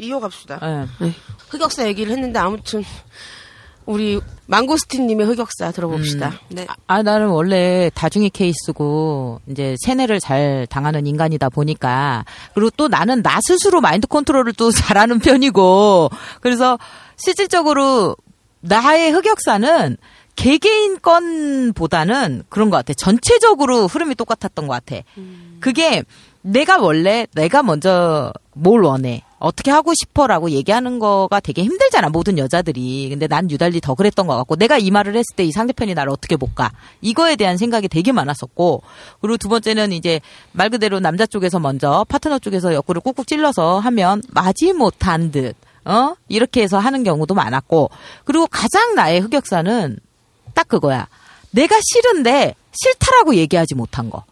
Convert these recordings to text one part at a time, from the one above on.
이어갑시다. 예. 네. 흑역사 얘기를 했는데 아무튼 우리 망고스틴님의 흑역사 들어봅시다. 네. 아, 나는 원래 다중이 케이스고, 이제 세뇌를 잘 당하는 인간이다 보니까, 그리고 또 나는 나 스스로 마인드 컨트롤을 또 잘하는 편이고, 그래서 실질적으로 나의 흑역사는 개개인 건보다는 그런 것 같아. 전체적으로 흐름이 똑같았던 것 같아. 그게 내가 원래 내가 먼저 뭘 원해. 어떻게 하고 싶어라고 얘기하는 거가 되게 힘들잖아 모든 여자들이. 근데 난 유달리 더 그랬던 것 같고 내가 이 말을 했을 때 이 상대편이 나를 어떻게 볼까? 이거에 대한 생각이 되게 많았었고 그리고 두 번째는 이제 말 그대로 남자 쪽에서 먼저 파트너 쪽에서 옆구를 꾹꾹 찔러서 하면 마지 못한 듯 어? 이렇게 해서 하는 경우도 많았고 그리고 가장 나의 흑역사는 딱 그거야. 내가 싫은데 싫다라고 얘기하지 못한 거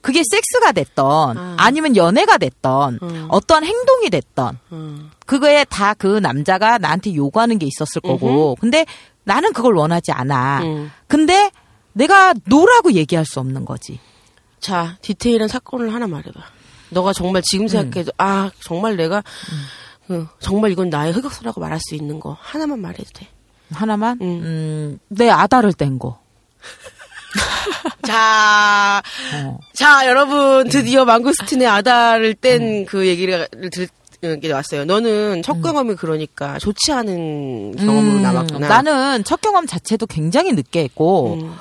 그게 섹스가 됐던 아. 아니면 연애가 됐던 음. 어떠한 행동이 됐던 음. 그거에 다 그 남자가 나한테 요구하는 게 있었을 거고 근데 나는 그걸 원하지 않아 음. 근데 내가 no라고 얘기할 수 없는 거지 자, 디테일한 사건을 하나 말해봐. 너가 정말 지금 생각해도 아 정말 내가 그, 정말 이건 나의 흑역사라고 말할 수 있는 거 하나만 말해도 돼. 하나만 음. 음, 내 아다를 뗀 거. 자, 어. 자 여러분 드디어 망고스틴의 아다를 뗀그 얘기를 들. 게 왔어요. 너는 첫 경험이 그러니까 좋지 않은 경험으로 음, 남았구나. 나는 첫 경험 자체도 굉장히 늦게 했고 음.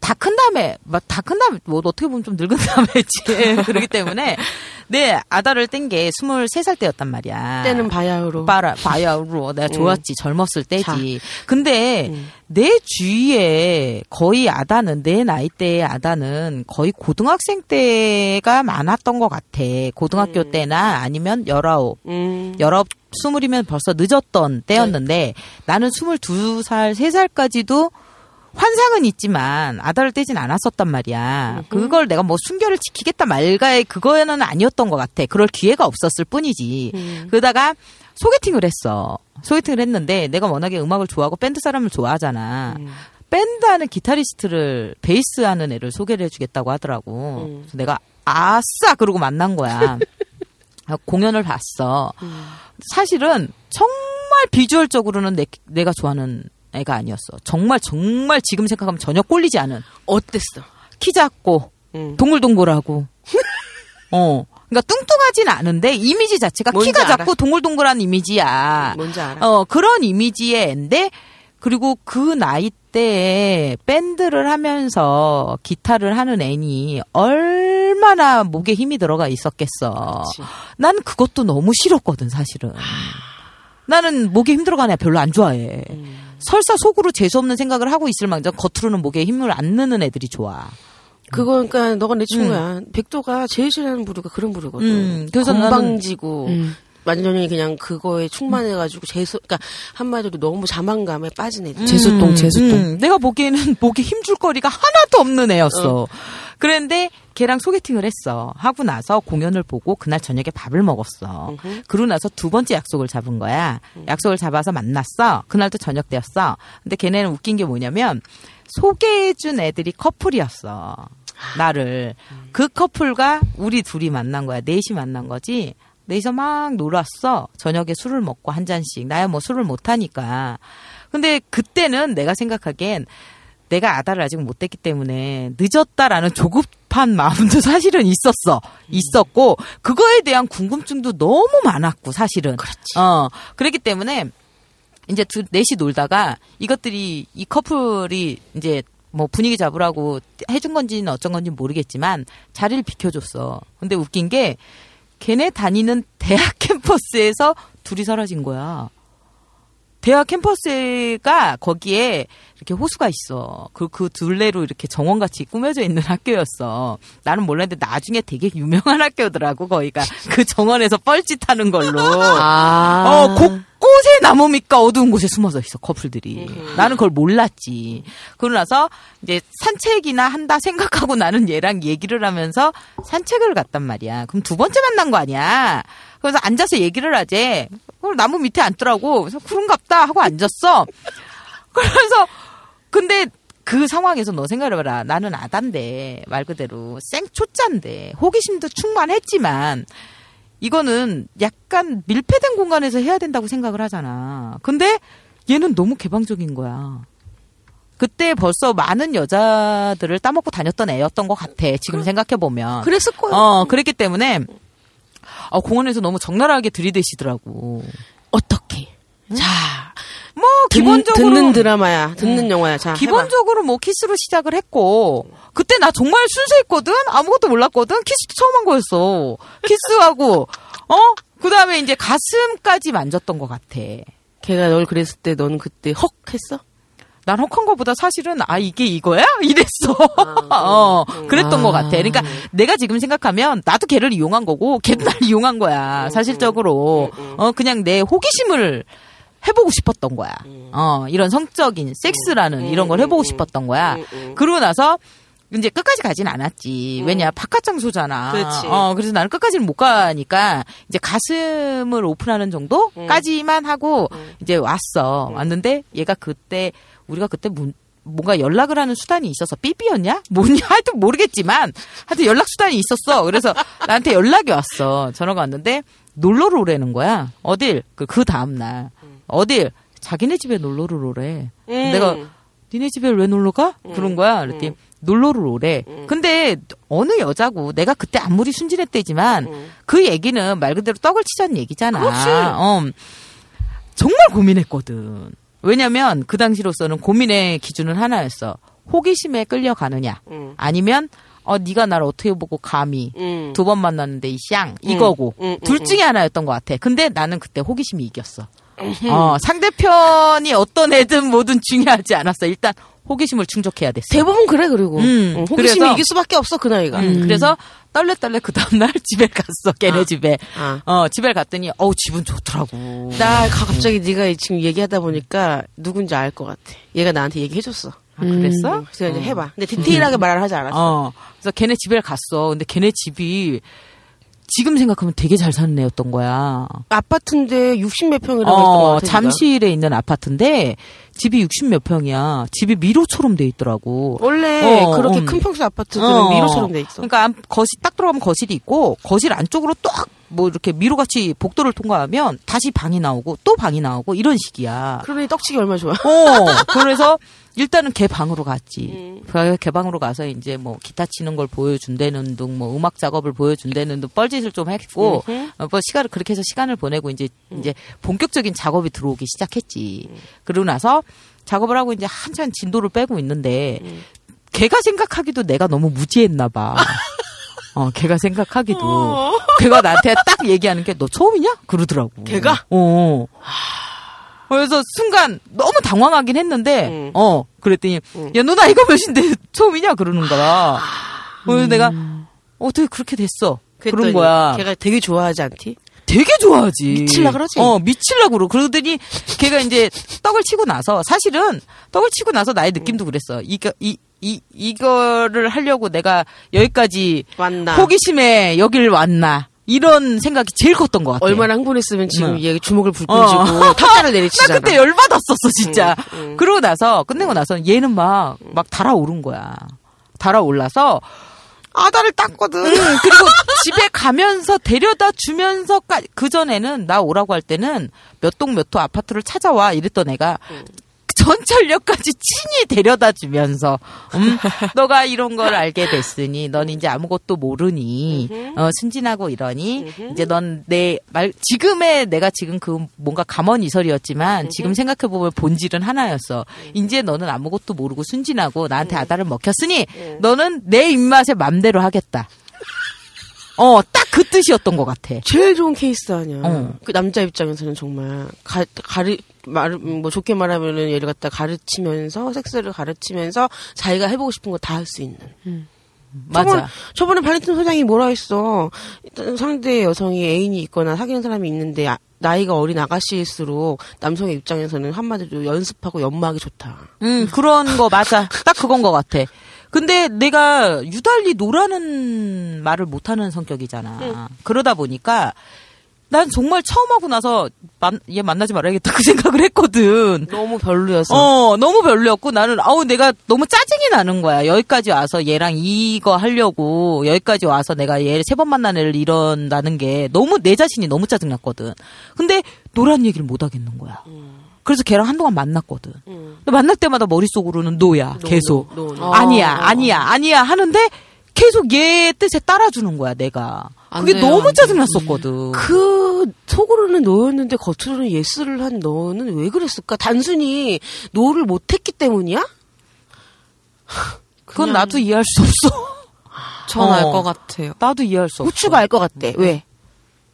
다 큰 다음에 막 다 큰 다음에 뭐 어떻게 보면 좀 늙은 다음에 했지 그렇기 때문에 내 아다를 뗀 게 23살 때였단 말이야. 때는 바야흐로. 바라 바야흐로 내가 좋았지 젊었을 때지. 자. 근데 음. 내 주위에 거의 아다는 내 나이 때의 아다는 거의 고등학생 때가 많았던 것 같아. 고등학교 음. 때나 아니면 열아홉. 음. 열아홉, 스물이면 벌써 늦었던 때였는데 나는 스물두 살, 세 살까지도 환상은 있지만 아다를 떼진 않았었단 말이야. 그걸 내가 뭐 순결을 지키겠다 말가의 그거는 아니었던 것 같아. 그럴 기회가 없었을 뿐이지. 음. 그러다가 소개팅을 했어. 소개팅을 했는데 내가 워낙에 음악을 좋아하고 밴드 사람을 좋아하잖아. 음. 밴드 하는 기타리스트를 베이스 하는 애를 소개를 해주겠다고 하더라고. 음. 그래서 내가 아싸 그러고 만난 거야. 공연을 봤어. 음. 사실은 정말 비주얼적으로는 내, 내가 좋아하는 애가 아니었어. 정말 정말 지금 생각하면 전혀 꼴리지 않은 어땠어? 키 작고 음. 동글동글하고 어 그러니까 뚱뚱하진 않은데 이미지 자체가 키가 알아. 작고 동글동글한 이미지야. 뭔지 알아? 어 그런 이미지의 애인데 그리고 그 나이 때에 밴드를 하면서 기타를 하는 애니 얼마나 목에 힘이 들어가 있었겠어. 그치. 난 그것도 너무 싫었거든 사실은. 나는 목에 힘 들어가는 애 별로 안 좋아해. 음. 설사 속으로 재수 없는 생각을 하고 있을 망정 겉으로는 목에 힘을 안 넣는 애들이 좋아. 그거 그러니까 너가 내 친구야. 백도가 제일 싫어하는 부류가 그런 부류거든. 음, 그래서 건방지고 음. 완전히 그냥 그거에 충만해가지고 재수, 그러니까 한마디로 너무 자만감에 빠진 애들. 재수똥, 재수똥. 음, 내가 보기에는 목에 힘줄 거리가 하나도 없는 애였어. 그런데 걔랑 소개팅을 했어. 하고 나서 공연을 보고 그날 저녁에 밥을 먹었어. 음흠. 그러고 나서 두 번째 약속을 잡은 거야. 약속을 잡아서 만났어. 그날도 저녁 때였어. 근데 걔네는 웃긴 게 뭐냐면 소개해준 애들이 커플이었어. 나를. 그 커플과 우리 둘이 만난 거야. 넷이 만난 거지. 넷이서 막 놀았어. 저녁에 술을 먹고 한 잔씩. 나야 뭐 술을 못하니까. 근데 그때는 내가 생각하기엔 내가 아다를 아직 못 됐기 때문에 늦었다라는 조급 한 마음도 사실은 있었어. 있었고, 그거에 대한 궁금증도 너무 많았고, 사실은. 그렇지. 어, 그랬기 때문에 이제 두, 넷이 놀다가 이것들이, 이 커플이 이제 뭐 분위기 잡으라고 해준 건지는 어쩐 건지 모르겠지만 자리를 비켜줬어. 근데 웃긴 게 걔네 다니는 대학 캠퍼스에서 둘이 사라진 거야. 대학 캠퍼스가 거기에 이렇게 호수가 있어. 그, 그 둘레로 이렇게 정원같이 꾸며져 있는 학교였어. 나는 몰랐는데 나중에 되게 유명한 학교더라고, 거기가. 그 정원에서 뻘짓하는 걸로. 아. 어, 곳곳에 나무 밑과 어두운 곳에 숨어서 있어, 커플들이. 나는 그걸 몰랐지. 그러고 나서 이제 산책이나 한다 생각하고 나는 얘랑 얘기를 하면서 산책을 갔단 말이야. 그럼 두 번째 만난 거 아니야. 그래서 앉아서 얘기를 하재. 그럼 나무 밑에 앉더라고. 그래서 그런갑다 하고 앉았어. 그래서 근데 그 상황에서 너 생각해봐라. 나는 아단데 말 그대로 생초짠데 호기심도 충만했지만 이거는 약간 밀폐된 공간에서 해야 된다고 생각을 하잖아. 근데 얘는 너무 개방적인 거야. 그때 벌써 많은 여자들을 따먹고 다녔던 애였던 것 같아. 지금 생각해 보면. 그랬을 거야. 어, 그랬기 때문에 어, 공원에서 너무 적나라하게 들이대시더라고. 어떻게? 자, 뭐 기본적으로 듣, 는 드라마야, 듣는 영화야. 자, 기본적으로 뭐 키스로 시작을 했고 그때 나 정말 순수했거든. 아무것도 몰랐거든. 키스도 처음 한 거였어. 키스하고 어 그다음에 이제 가슴까지 만졌던 것 같아. 걔가 널 그랬을 때 너는 그때 헉 했어? 난 혹한 거보다 사실은 아 이게 이거야 이랬어. 아, 어 음. 그랬던 아. 것 같아. 그러니까 내가 지금 생각하면 나도 걔를 이용한 거고 걔도 날 이용한 거야. 사실적으로 음, 음. 어 그냥 내 호기심을 해보고 싶었던 거야. 어 이런 성적인 섹스라는 음, 이런 걸 음, 해보고 음. 싶었던 거야. 음, 음. 그러고 나서 이제 끝까지 가진 않았지. 왜냐 바깥 장소잖아. 그렇지. 어 그래서 나는 끝까지는 못 가니까 이제 가슴을 오픈하는 정도까지만 하고 음. 이제 왔어. 왔는데 얘가 그때 우리가 그때 문- 뭔가 연락을 하는 수단이 있어서 삐삐였냐? 뭐냐? 하여튼 모르겠지만 하여튼 연락 수단이 있었어. 그래서 나한테 연락이 왔어. 전화가 왔는데 놀러를 오라는 거야. 어딜? 그, 그 다음날. 어딜? 자기네 집에 놀러를 오래. 음. 내가 니네 집에 왜 놀러 가? 그런 거야. 그랬더니 놀러를 오래. 근데 어느 여자고 내가 그때 아무리 순진했대지만 음. 그 얘기는 말 그대로 떡을 치자는 얘기잖아. 그렇지. 어, 정말 고민했거든. 왜냐면 그 당시로서는 고민의 기준은 하나였어. 호기심에 끌려가느냐. 음. 아니면 어 네가 나를 어떻게 보고 감히 음. 두번 만났는데 이샹 이거고 음, 음, 둘 음, 중에 하나였던 것 같아. 근데 나는 그때 호기심이 이겼어. 어 상대편이 어떤 애든 뭐든 중요하지 않았어. 일단 호기심을 충족해야 됐어. 대부분 그래 그리고 음, 응, 호기심이 그래서- 이길 수밖에 없어 그 나이가. 음, 그래서 떨레떨레 그 다음날 집에 갔어. 걔네 아. 집에. 아. 어 집에 갔더니 어우 집은 좋더라고. 나 가- 갑자기 네가 지금 얘기하다 보니까 누군지 알 것 같아. 얘가 나한테 얘기해줬어. 아, 그랬어? 음, 그래서 이제 해봐. 근데 디테일하게 말을 하지 않았어. 어. 그래서 걔네 집에 갔어. 근데 걔네 집이 지금 생각하면 되게 잘 사는 애였던 거야. 아파트인데 60 몇 평이라고 했던 것 어, 같아. 잠실에 있는 아파트인데 집이 60 몇 평이야. 집이 미로처럼 돼 있더라고. 원래 어, 그렇게 음. 큰 평수 아파트들은 어. 미로처럼 돼 있어. 그러니까 암- 거실 딱 들어가면 거실이 있고 거실 안쪽으로 딱 뭐 이렇게 미로같이 복도를 통과하면 다시 방이 나오고 또 방이 나오고 이런 식이야. 그러니 떡치기 얼마나 좋아. 어, 그래서 일단은 걔 방으로 갔지. 음. 그걔 방으로 가서 이제 뭐 기타 치는 걸 보여준다는 둥, 뭐 음악 작업을 보여준다는 둥 뻘짓을 좀 했고. 어, 뭐 시간을 그렇게 해서 시간을 보내고 이제 이제 본격적인 작업이 들어오기 시작했지. 그러고 나서 작업을 하고 이제 한참 진도를 빼고 있는데, 걔가 생각하기도 내가 너무 무지했나 봐. 어, 걔가 생각하기도. 걔가 나한테 딱 얘기하는 게 너 처음이냐? 그러더라고. 걔가? 어. 그래서 순간 너무 당황하긴 했는데, 음. 어, 그랬더니, 음. 야, 너 나이가 몇인데 처음이냐? 그러는 거야. 그래서 내가, 어떻게 그렇게 됐어? 그런 거야. 걔가 되게 좋아하지 않지? 되게 좋아하지. 미칠라 그러지? 어, 미칠라 그러. 그러더니 걔가 이제 떡을 치고 나서 사실은 떡을 치고 나서 나의 느낌도 그랬어. 이거 이 이 이거를 하려고 내가 여기까지 왔나? 호기심에 여길 왔나 이런 생각이 제일 컸던 것 같아. 얼마나 흥분했으면 지금 응. 얘 주먹을 불 끈지고 탁자를 내리치잖아. 나 그때 열받았었어 진짜. 응, 응. 그러고 나서 끝내고 나서 얘는 막막 달아오른 거야. 달아올라서 아다를 땄거든. 음, 그리고 집에 가면서 데려다 주면서 그 전에는 나 오라고 할 때는 몇 동 몇 호 아파트를 찾아와 이랬던 애가 전철역까지 친히 데려다 주면서 음, 너가 이런 걸 알게 됐으니 넌 이제 아무것도 모르니 어, 순진하고 이러니 이제 넌 내 말 지금의 내가 지금 그 뭔가 감언이설이었지만 지금 생각해 보면 본질은 하나였어. 이제 너는 아무것도 모르고 순진하고 나한테 아다를 먹혔으니 너는 내 입맛에 맘대로 하겠다. 어, 딱 그 뜻이었던 것 같아. 제일 좋은 케이스 아니야. 어. 그 남자 입장에서는 정말 가, 가르 말, 뭐 좋게 말하면은 얘를 갖다 가르치면서 섹스를 가르치면서 자기가 해보고 싶은 거 다 할 수 있는. 맞아. 저번, 저번 에 발렌틴 소장이 뭐라 했어. 상대 여성이 애인이 있거나 사귀는 사람이 있는데 아- 나이가 어린 아가씨일수록 남성의 입장에서는 한마디로 연습하고 연마하기 좋다. 음, 그런 거 맞아. 딱 그건 것 같아. 근데 내가 유달리 노라는 말을 못하는 성격이잖아. 그러다 보니까 난 정말 처음 하고 나서 만, 얘 만나지 말아야겠다 그 생각을 했거든. 너무 별로여서. 어, 너무 별로였고 나는 아우 내가 너무 짜증이 나는 거야. 여기까지 와서 얘랑 이거 하려고 여기까지 와서 내가 얘를 세 번 만난 애를 이런다는 게 너무 내 자신이 너무 짜증 났거든. 근데 no란 얘기를 못 하겠는 거야. 그래서 걔랑 한동안 만났거든. 음. 근데 만날 때마다 머릿속으로는 no야 no, 계속. No, no. 아니야, 아니야, 아니야 하는데 계속 얘 뜻에 따라주는 거야, 내가. 안 그게 돼요, 안 너무. 짜증났었거든. 그 속으로는 no였는데 겉으로는 yes를 한 너는 왜 그랬을까? 단순히 no를 못했기 때문이야? 그건 그냥 나도 이해할 수 없어. 전알 어. 것 같아요. 나도 이해할 수 없어. 후추가 알 것 같대. 왜?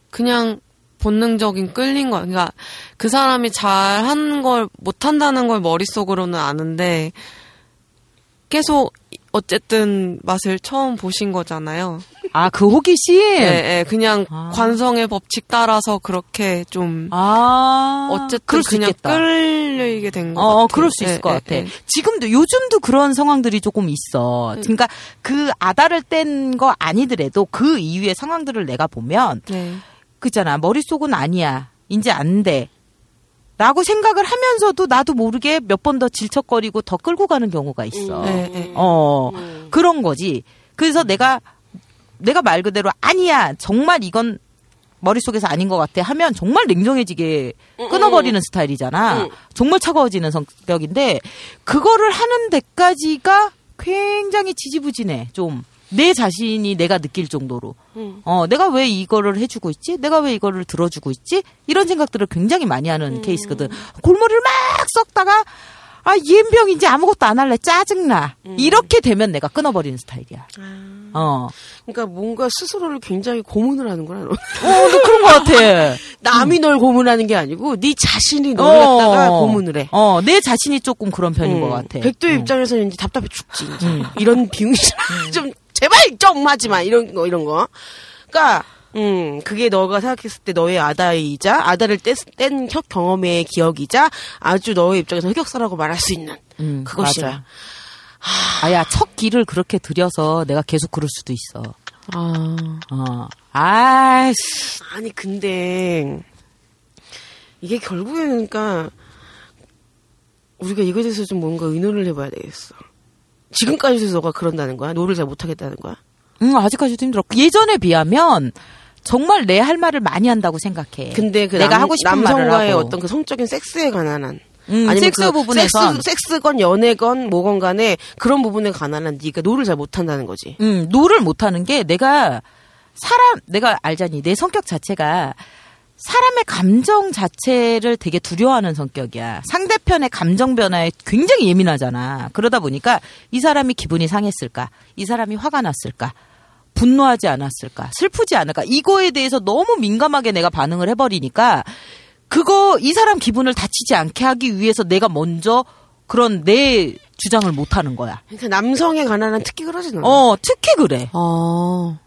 그냥 본능적인 끌린 거. 그러니까 그 사람이 잘 하는 걸 못한다는 걸 머릿속으로는 아는데 계속 어쨌든 맛을 처음 보신 거잖아요. 아, 그 호기심? 예, 예, 그냥 아. 관성의 법칙 따라서 그렇게 좀 아. 어쨌든 그냥 있겠다. 끌리게 된것 어, 같아요. 그럴 수 있을 예, 것 예, 같아. 예. 지금도, 요즘도 그런 상황들이 조금 있어. 음. 그러니까 그 아다를 뗀 거 아니더라도 그 이후의 상황들을 내가 보면, 네. 그잖아. 머릿속은 아니야. 이제 안 돼. 라고 생각을 하면서도 나도 모르게 몇 번 더 질척거리고 더 끌고 가는 경우가 있어. 음. 네, 네. 어, 음. 그런 거지. 그래서 내가, 내가 말 그대로 아니야. 정말 이건 머릿속에서 아닌 것 같아. 하면 정말 냉정해지게 끊어버리는 스타일이잖아. 음. 정말 차가워지는 성격인데, 그거를 하는 데까지가 굉장히 지지부진해. 좀. 내 자신이 내가 느낄 정도로. 음. 어, 내가 왜 이거를 해주고 있지? 내가 왜 이거를 들어주고 있지? 이런 생각들을 굉장히 많이 하는 케이스거든. 골머리를 막 썩다가, 아, 이엠병 이제 아무것도 안 할래. 짜증나. 이렇게 되면 내가 끊어버리는 스타일이야. 어. 그러니까 뭔가 스스로를 굉장히 고문을 하는구나. 너. 어, 너 그런 것 같아. 남이 널 고문하는 게 아니고 네 자신이 너를 갖다가 고문을 해. 어, 내 자신이 조금 그런 편인 음. 것 같아. 백도의 음. 입장에서는 이제 답답해 죽지. 이제. 음. 이런 비용이잖아. 좀 제발 좀 하지 마. 이런 거 이런 거. 그러니까 음, 그게 너가 생각했을 때 너의 아다이자 아다를 뗀, 뗀 혀- 경험의 기억이자 아주 너의 입장에서 흑역사라고 말할 수 있는 음, 그것이야. 맞아. 아, 야, 첫 길을 그렇게 들여서 내가 계속 그럴 수도 있어. 아, 어. 아이씨. 아니 근데 이게 결국에는 그러니까 우리가 이거에 대해서 좀 뭔가 의논을 해봐야 되겠어. 지금까지도 너가 그런다는 거야? no를 잘 못하겠다는 거야? 응, 아직까지도 힘들어. 예전에 비하면 정말 내 할 말을 많이 한다고 생각해. 근데 그 내가 남, 하고 싶은 남성과의. 어떤 그 성적인 섹스에 관한 한 음, 아니면 섹스 그 부분에선 섹스, 섹스 건 연애건 뭐건 간에 그런 부분에 관한 한 네가 no를 잘 못한다는 거지. 음, no를 못하는 게 내가 사람, 내가 알다시피 내 성격 자체가 사람의 감정 자체를 되게 두려워하는 성격이야. 상대편의 감정 변화에 굉장히 예민하잖아. 그러다 보니까 이 사람이 기분이 상했을까? 이 사람이 화가 났을까? 분노하지 않았을까? 슬프지 않을까? 이거에 대해서 너무 민감하게 내가 반응을 해버리니까 그거 이 사람 기분을 다치지 않게 하기 위해서 내가 먼저 그런 내 주장을 못 하는 거야. 그러니까 남성에 관한 한 특기 그러지 너. 어, 특히 그래. 어,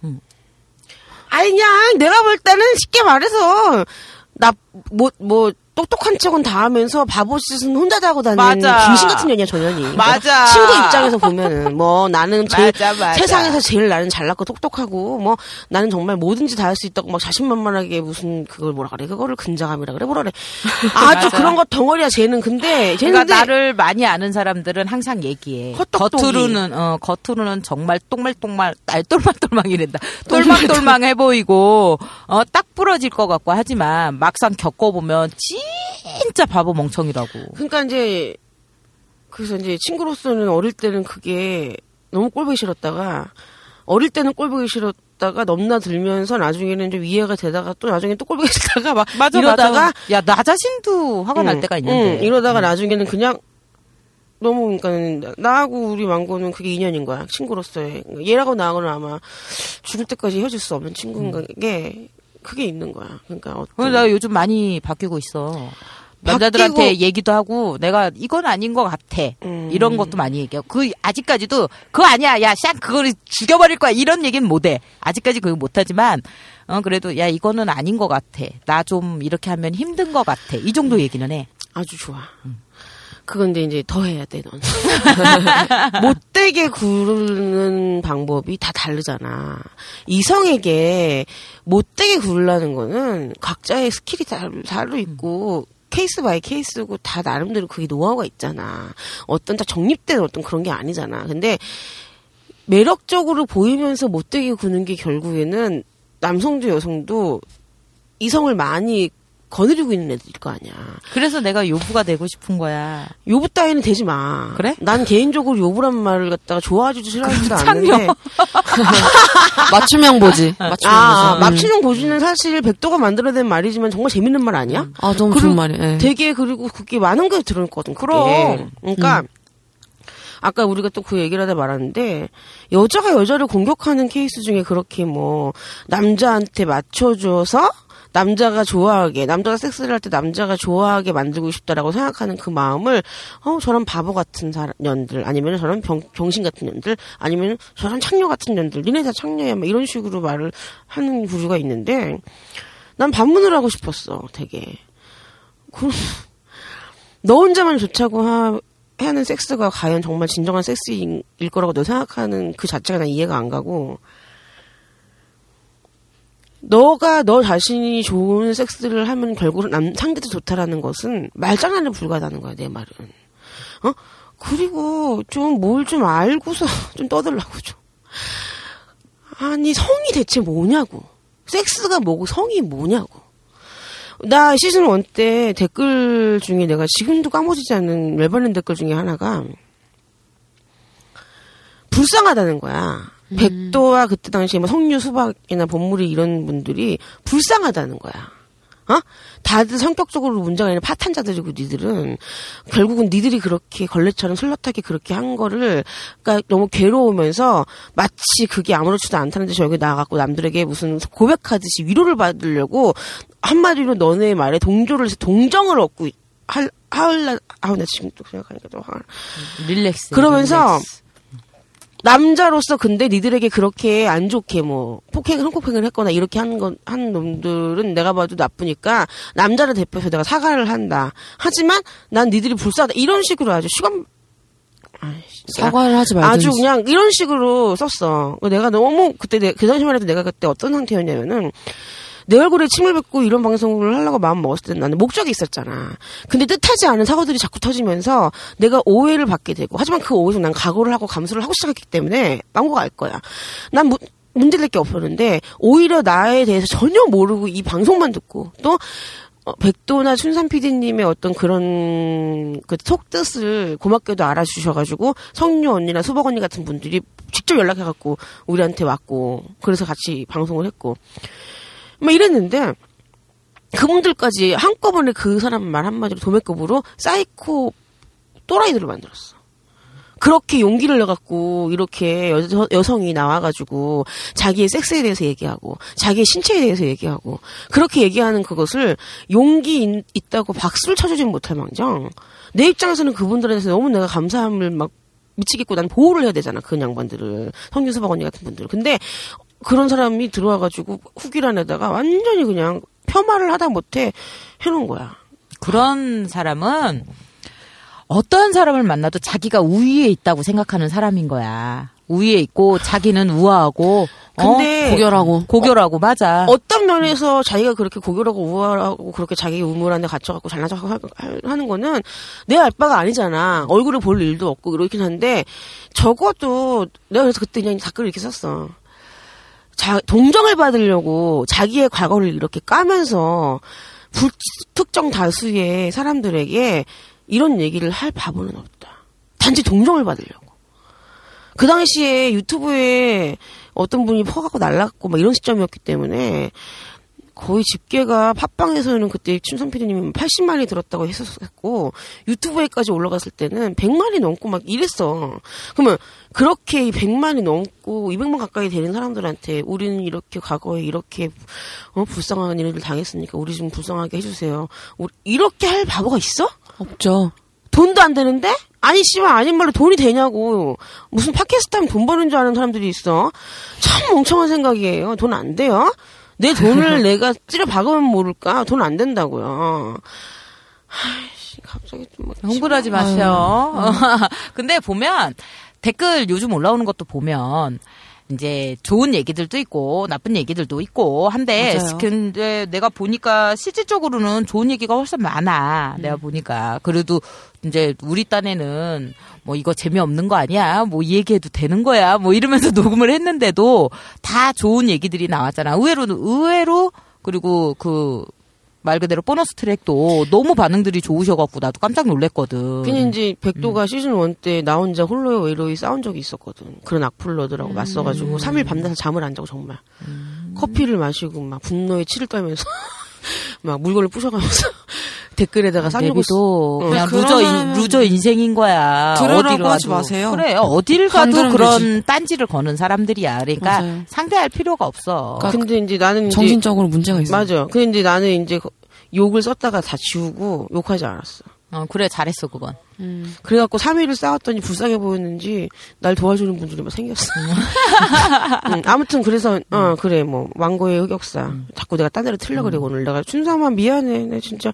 아니 그냥 내가 볼 때는 쉽게 말해서 나 뭐 뭐 똑똑한 척은 다 하면서 바보 짓은 혼자 자고 다니는 맞아. 귀신 같은 년이야 저 년이. 맞아. 친구 입장에서 보면은 뭐 나는 제일 맞아, 맞아. 세상에서 제일 나는 잘났고 똑똑하고 뭐 나는 정말 뭐든지 다 할 수 있다고 막 자신만만하게 무슨 그걸 뭐라 그래 그거를 근자감이라 그래 뭐라 그래 아주. 그런 거 덩어리야 쟤는 근데 쟤는 그러니까 근데 나를 많이 아는 사람들은 항상 얘기해. 헛똑똑이. 겉으로는 어 겉으로는 정말 똥말똥말 날 똘망똘망이란다. 똘망똘망해 보이고 어 딱 부러질 것 같고 하지만 막상 겪어보면 진짜 바보 멍청이라고. 그러니까 이제 그래서 이제 친구로서는 어릴 때는 그게 너무 꼴보기 싫었다가 어릴 때는 꼴보기 싫었다가 넘나들면서 나중에는 좀 이해가 되다가 또 나중에 또 꼴보기 싫다가 막 이러다가 야 나 자신도 화가 날 응, 때가 있는데. 응, 이러다가 나중에는 그냥 너무 그러니까 나하고 우리 망고는 그게 인연인 거야 친구로서의 얘라고 나하고는 아마 죽을 때까지 헤어질 수 없는 친구인 게 그게 있는 거야. 그러니까 어떤 나 요즘 많이 바뀌고 있어. 남자들한테 바뀌고- 얘기도 하고 내가 이건 아닌 것 같아. 음. 이런 것도 많이 얘기하고. 그 아직까지도 그거 아니야. 야샹 그거를 죽여버릴 거야. 이런 얘기는 못해. 아직까지 그거 못하지만 어 그래도 야 이거는 아닌 것 같아. 나 좀 이렇게 하면 힘든 것 같아. 이 정도 얘기는 해. 아주 좋아. 그건데 이제 더 해야 돼, 넌. 못되게 구르는 방법이 다 다르잖아. 이성에게 못되게 구르라는 거는 각자의 skill이 다, 다르 있고, case by case고 다 나름대로 그게 노하우가 있잖아. 어떤 다 정립된 어떤 그런 게 아니잖아. 근데 매력적으로 보이면서 못되게 구는 게 결국에는 남성도 여성도 이성을 많이 거느리고 있는 애들일 거 아니야. 그래서 내가 요부가 되고 싶은 거야. 요부 따위는 되지 마. 그래? 난 개인적으로 요부란 말을 갖다가 좋아하지도 싫어하지도 창녀. 않는데. 맞춤형 보지. 맞춤형 아, 보지. 음. 맙치는 고지는 사실 백도가 만들어낸 말이지만 정말 재밌는 말 아니야? 아, 너무 그리고 좋은 말이야. 예. 되게 그리고 그게 많은 걸 들었거든. 그게. 그럼. 그러니까 아까 우리가 또 그 얘기를 하다 말았는데 여자가 여자를 공격하는 케이스 중에 그렇게 뭐 남자한테 맞춰줘서 남자가 좋아하게 남자가 섹스를 할 때 남자가 좋아하게 만들고 싶다라고 생각하는 그 마음을 어 저런 바보 같은 사람 년들 아니면 저런 병, 병신 같은 년들 아니면 저런 창녀 같은 년들 니네 다 창녀야 막 이런 식으로 말을 하는 부류가 있는데 난 반문을 하고 싶었어 되게. 그, 너 혼자만 좋다고 하, 하는 섹스가 과연 정말 진정한 섹스일 거라고 너 생각하는 그 자체가 난 이해가 안 가고 너가 너 자신이 좋은 섹스를 하면 결국은 남, 상대도 좋다라는 것은 말장난에 불과하다는 거야 내 말은. 어? 그리고 좀 뭘좀 알고서 좀 떠들라고 좀. 아니 성이 대체 뭐냐고. 섹스가 뭐고 성이 뭐냐고. 나 시즌 1때 댓글 중에 내가 지금도 까먹지지 않는 열받는 댓글 중에 하나가 불쌍하다는 거야. 백도와 그때 당시에 뭐 석류 수박이나 본물이 이런 분들이 불쌍하다는 거야. 어? 다들 성격적으로 문제가 있는 파탄자들이고 니들은 결국은 니들이 그렇게 걸레처럼 슬렁하게 그렇게 한 거를 그러니까 너무 괴로우면서 마치 그게 아무렇지도 않다는 듯이 여기 나가고 남들에게 무슨 고백하듯이 위로를 받으려고 한마디로 너네 말에 동조를 해서 동정을 얻고 있- 할 하을라 아우 나 지금 또 생각하니까 또 화가 나. 릴렉스. 그러면서 릴렉스. 남자로서 근데 니들에게 그렇게 안 좋게 뭐 폭행을 성폭행을 했거나 이렇게 하는 건 한 놈들은 내가 봐도 나쁘니까 남자를 대표해서 내가 사과를 한다. 하지만 난 니들이 불쌍하다 이런 식으로 아주 시간 아이씨, 사과를 하지 말든지. 아주 그냥 이런 식으로 썼어. 내가 너무 그때 내, 그 당시만 해도 내가 그때 어떤 상태였냐면은 내 얼굴에 침을 뱉고 이런 방송을 하려고 마음 먹었을 때는 나는 목적이 있었잖아. 근데 뜻하지 않은 사고들이 자꾸 터지면서 내가 오해를 받게 되고 하지만 그 오해에서 난 각오를 하고 감수를 하고 시작했기 때문에 망고가 알 거야. 난 무, 문제될 게 없었는데 오히려 나에 대해서 전혀 모르고 이 방송만 듣고 또 어, 백도나 춘삼 PD님의 어떤 그런 그 속뜻을 고맙게도 알아주셔가지고 성녀 언니나 수박 언니 같은 분들이 직접 연락해갖고 우리한테 왔고 그래서 같이 방송을 했고 막 이랬는데 그분들까지 한꺼번에 그 사람 말 한마디로 도매급으로 사이코 또라이들을 만들었어. 그렇게 용기를 내갖고 이렇게 여, 여성이 나와가지고 자기의 섹스에 대해서 얘기하고 자기의 신체에 대해서 얘기하고 그렇게 얘기하는 그것을 용기 있, 있다고 박수를 쳐주진 못할 망정. 내 입장에서는 그분들에 대해서 너무 내가 감사함을 막 미치겠고 난 보호를 해야 되잖아 그 양반들을. 성유수박 언니 같은 분들 근데 그런 사람이 들어와가지고 후기란에다가 완전히 그냥 폄하를 하다 못해 해놓은 거야 그런 사람은 어떤 사람을 만나도 자기가 우위에 있다고 생각하는 사람인 거야. 우위에 있고 자기는 우아하고 근데 어? 고결하고. 고결하고 맞아. 어떤 면에서 자기가 그렇게 고결하고 우월하고 그렇게 자기 우물한 데 갇혀갖고 잘난 척 하- 하는 거는 내 알바가 아니잖아. 얼굴을 볼 일도 없고 그렇긴 한데 적어도 내가 그래서 그때 그냥 댓글을 이렇게 썼어. 자, 동정을 받으려고 자기의 과거를 이렇게 까면서 불특정 다수의 사람들에게 이런 얘기를 할 바보는 없다. 단지 동정을 받으려고. 그 당시에 유튜브에 어떤 분이 퍼갖고 날랐고 막 이런 시점이었기 때문에 거의 집계가 팟빵에서는 그때 춘선 PD님이 80만이 들었다고 했었고 유튜브에까지 올라갔을 때는 100만이 넘고 막 이랬어. 그러면 그렇게 이 100만이 넘고 200만 가까이 되는 사람들한테 우리는 이렇게 과거에 이렇게 어, 불쌍한 일을 당했으니까 우리 좀 불쌍하게 해주세요. 우리- 이렇게 할 바보가 있어? 없죠. 돈도 안 되는데? 아니, 씨발, 아닌 말로 돈이 되냐고. 무슨 팟캐스트 하면 돈 버는 줄 아는 사람들이 있어. 참 멍청한 생각이에요. 돈 안 돼요? 내 돈을 내가 찌려 박으면 모를까? 돈 안 된다고요. 아이씨, 갑자기 좀 막. 흥분하지 마세요. 근데 보면 댓글 요즘 올라오는 것도 보면 이제 좋은 얘기들도 있고 나쁜 얘기들도 있고 한데 맞아요. 근데 내가 보니까 실질적으로는 좋은 얘기가 훨씬 많아. 내가 보니까 그래도 이제 우리 딴에는 뭐 이거 재미없는 거 아니야? 뭐 이 얘기해도 되는 거야? 뭐 이러면서 녹음을 했는데도 다 좋은 얘기들이 나왔잖아. 의외로 의외로 그리고 그 말 그대로 보너스 트랙도 너무 반응들이 좋으셔갖고 나도 깜짝 놀랐거든. 그냥 이제 백도가 음. 시즌 1 때 나 혼자 홀로의 외로이 싸운 적이 있었거든. 그런 악플러들하고 맞서가지고 3일 밤낮 잠을 안 자고 정말. 커피를 마시고 막 분노에 치를 떨면서 막 물건을 부셔가면서 댓글에다가 쌍욕을 내비도 어. 그냥 그런 loser 인, loser 인생인 거야. 하지 가도. 마세요. 그래 어딜 가도 그런 되지. 딴지를 거는 사람들이야. 그러니까 맞아요. 상대할 필요가 없어. 그러니까 근데 이제 나는 이제 정신적으로 문제가 있어요. 맞아. 근데 이제 나는 이제 거- 욕을 썼다가 다 지우고 욕하지 않았어. 어, 그래 잘했어 그건. 음. 그래갖고 3일을 싸웠더니 불쌍해 보였는지 날 도와주는 분들이 막 생겼어. 응, 아무튼 그래서 어 그래 뭐 왕고의 흑역사. 자꾸 내가 딴 데로 틀려 그래 오늘. 내가 춘삼아 미안해. 내 진짜.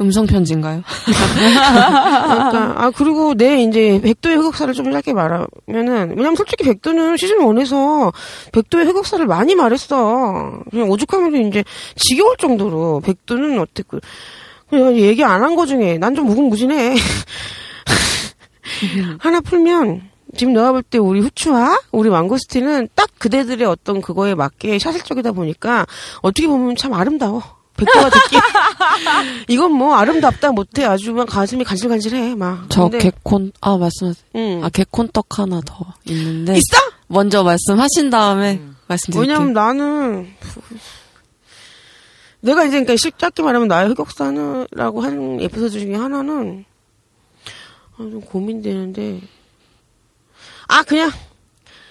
음성 편지인가요? 그러니까 아 그리고 내 이제 백도의 흑역사를 좀 짧게 말하면은 왜냐면 솔직히 백도는 시즌 1에서 백도의 흑역사를 많이 말했어. 그냥 오죽하면 이제 지겨울 정도로 백도는 어떻게 그냥 얘기 안 한 거 중에 난 좀 무궁무진해 하나 풀면 지금 내가 볼 때 우리 후추와 우리 망고스틴은 딱 그대들의 어떤 그거에 맞게 샤슬적이다 보니까 어떻게 보면 참 아름다워. 백도가 듣기 이건 뭐 아름답다 못해 아주 막 가슴이 간질간질해 막. 저 개콘 아 말씀하세요. 응. 아 개콘떡 하나 더 있는데 있어? 먼저 말씀하신 다음에 말씀드릴게요. 왜냐면 나는 내가 이제 그러니까 쉽게 말하면 나의 흑역사는라고 하는 에피소드 중에 하나는 아, 좀 고민되는데. 아 그냥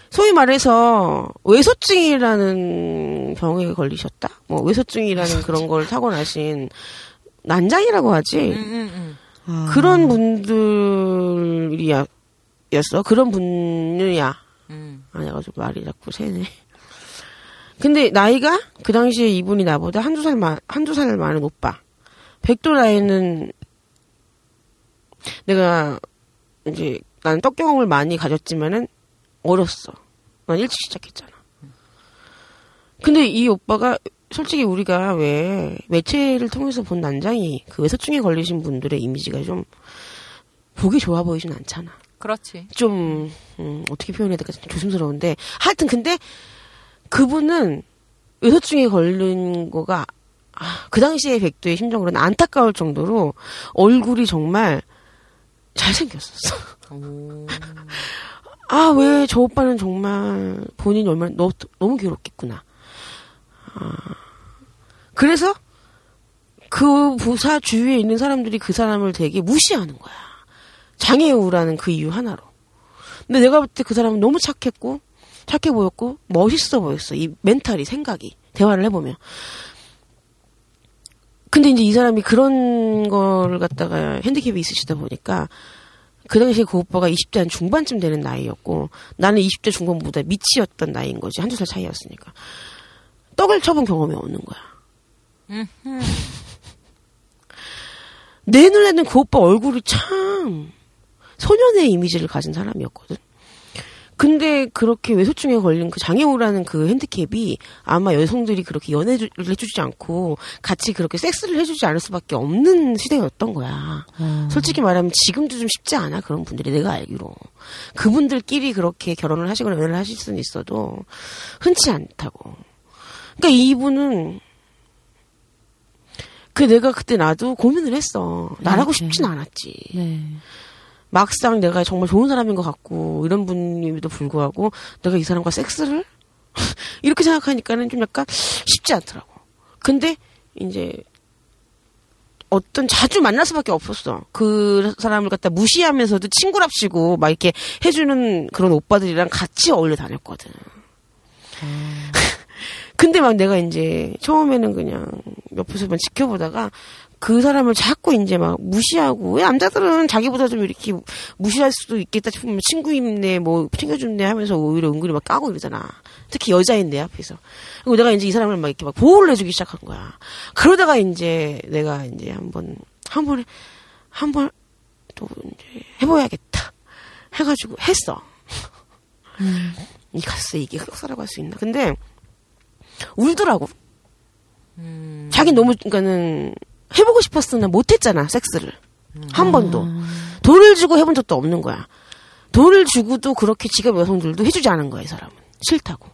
소위 말해서 외소증이라는 병에 걸리셨다? 뭐 외소증이라는 그런 걸 타고나신 난장이라고 하지? 아, 그런 분들이야 였어? 그런 분이야. 음. 아니가지고 말이 자꾸 새네. 근데 나이가 그 당시에 이분이 나보다 한두 살 마, 한두 살 많은 오빠. 백도 나이는 내가 이제 나는 떡 경험을 많이 가졌지만은 어렸어. 난 일찍 시작했잖아. 근데 이 오빠가 솔직히 우리가 왜 매체를 통해서 본 난장이 그 외소증에 걸리신 분들의 이미지가 좀 보기 좋아 보이진 않잖아. 그렇지. 좀 음, 어떻게 표현해야 될까 좀 조심스러운데 하여튼 근데 그분은 외소증에 걸린 거가 아, 그 당시에 백도의 심정으로는 안타까울 정도로 얼굴이 정말 잘생겼었어. 아 왜 저 오빠는 정말 본인이 얼마나 너, 너무 괴롭겠구나. 아, 그래서 그 부사 주위에 있는 사람들이 그 사람을 되게 무시하는 거야. 장애우라는 그 이유 하나로. 근데 내가 볼 때 그 사람은 너무 착했고, 착해 보였고, 멋있어 보였어. 이 멘탈이, 생각이. 대화를 해보면. 근데 이제 이 사람이 그런 걸 갖다가 핸디캡이 있으시다 보니까, 그 당시에 그 오빠가 20대 한 중반쯤 되는 나이였고, 나는 20대 중반보다 미치였던 나이인 거지. 한두 살 차이였으니까. 떡을 쳐본 경험이 없는 거야. 내 눈에는 그 오빠 얼굴이 참 소년의 이미지를 가진 사람이었거든. 근데 그렇게 외소증에 걸린 그 장애우라는 그 핸디캡이 아마 여성들이 그렇게 연애를 해주지 않고 같이 그렇게 섹스를 해주지 않을 수밖에 없는 시대였던 거야. 솔직히 말하면 지금도 좀 쉽지 않아 그런 분들이 내가 알기로 그분들끼리 그렇게 결혼을 하시거나 연애를 하실 수는 있어도 흔치 않다고. 그러니까 이분은 그 내가 그때 나도 고민을 했어. 나라고 네. 싶진 않았지. 네. 막상 내가 정말 좋은 사람인 것 같고 이런 분임에도 불구하고 내가 이 사람과 섹스를 이렇게 생각하니까는 좀 약간 쉽지 않더라고. 근데 이제 어떤 자주 만날 수밖에 없었어. 그 사람을 갖다 무시하면서도 친구랍시고 막 이렇게 해주는 그런 오빠들이랑 같이 어울려 다녔거든. 근데 막 내가 이제 처음에는 그냥 옆에서만 지켜보다가 그 사람을 자꾸 이제 막 무시하고 왜 남자들은 자기보다 좀 이렇게 무시할 수도 있겠다 싶으면 친구인네 뭐 챙겨준네 하면서 오히려 은근히 막 까고 이러잖아. 특히 여자인 내 앞에서. 그리고 내가 이제 이 사람을 막 이렇게 막 보호를 해주기 시작한 거야. 그러다가 이제 내가 이제 한번 한 번에 한 번 또 이제 해봐야겠다 해가지고 했어. 음. 이 가스 이게 흑사라고 할 수 있나? 근데 울더라고. 음. 자기 너무 그러니까는 해보고 싶었으나 못했잖아 섹스를 한 음. 번도 돈을 주고 해본 적도 없는 거야. 돈을 주고도 그렇게 지갑 여성들도 해주지 않은 거야 이 사람은 싫다고.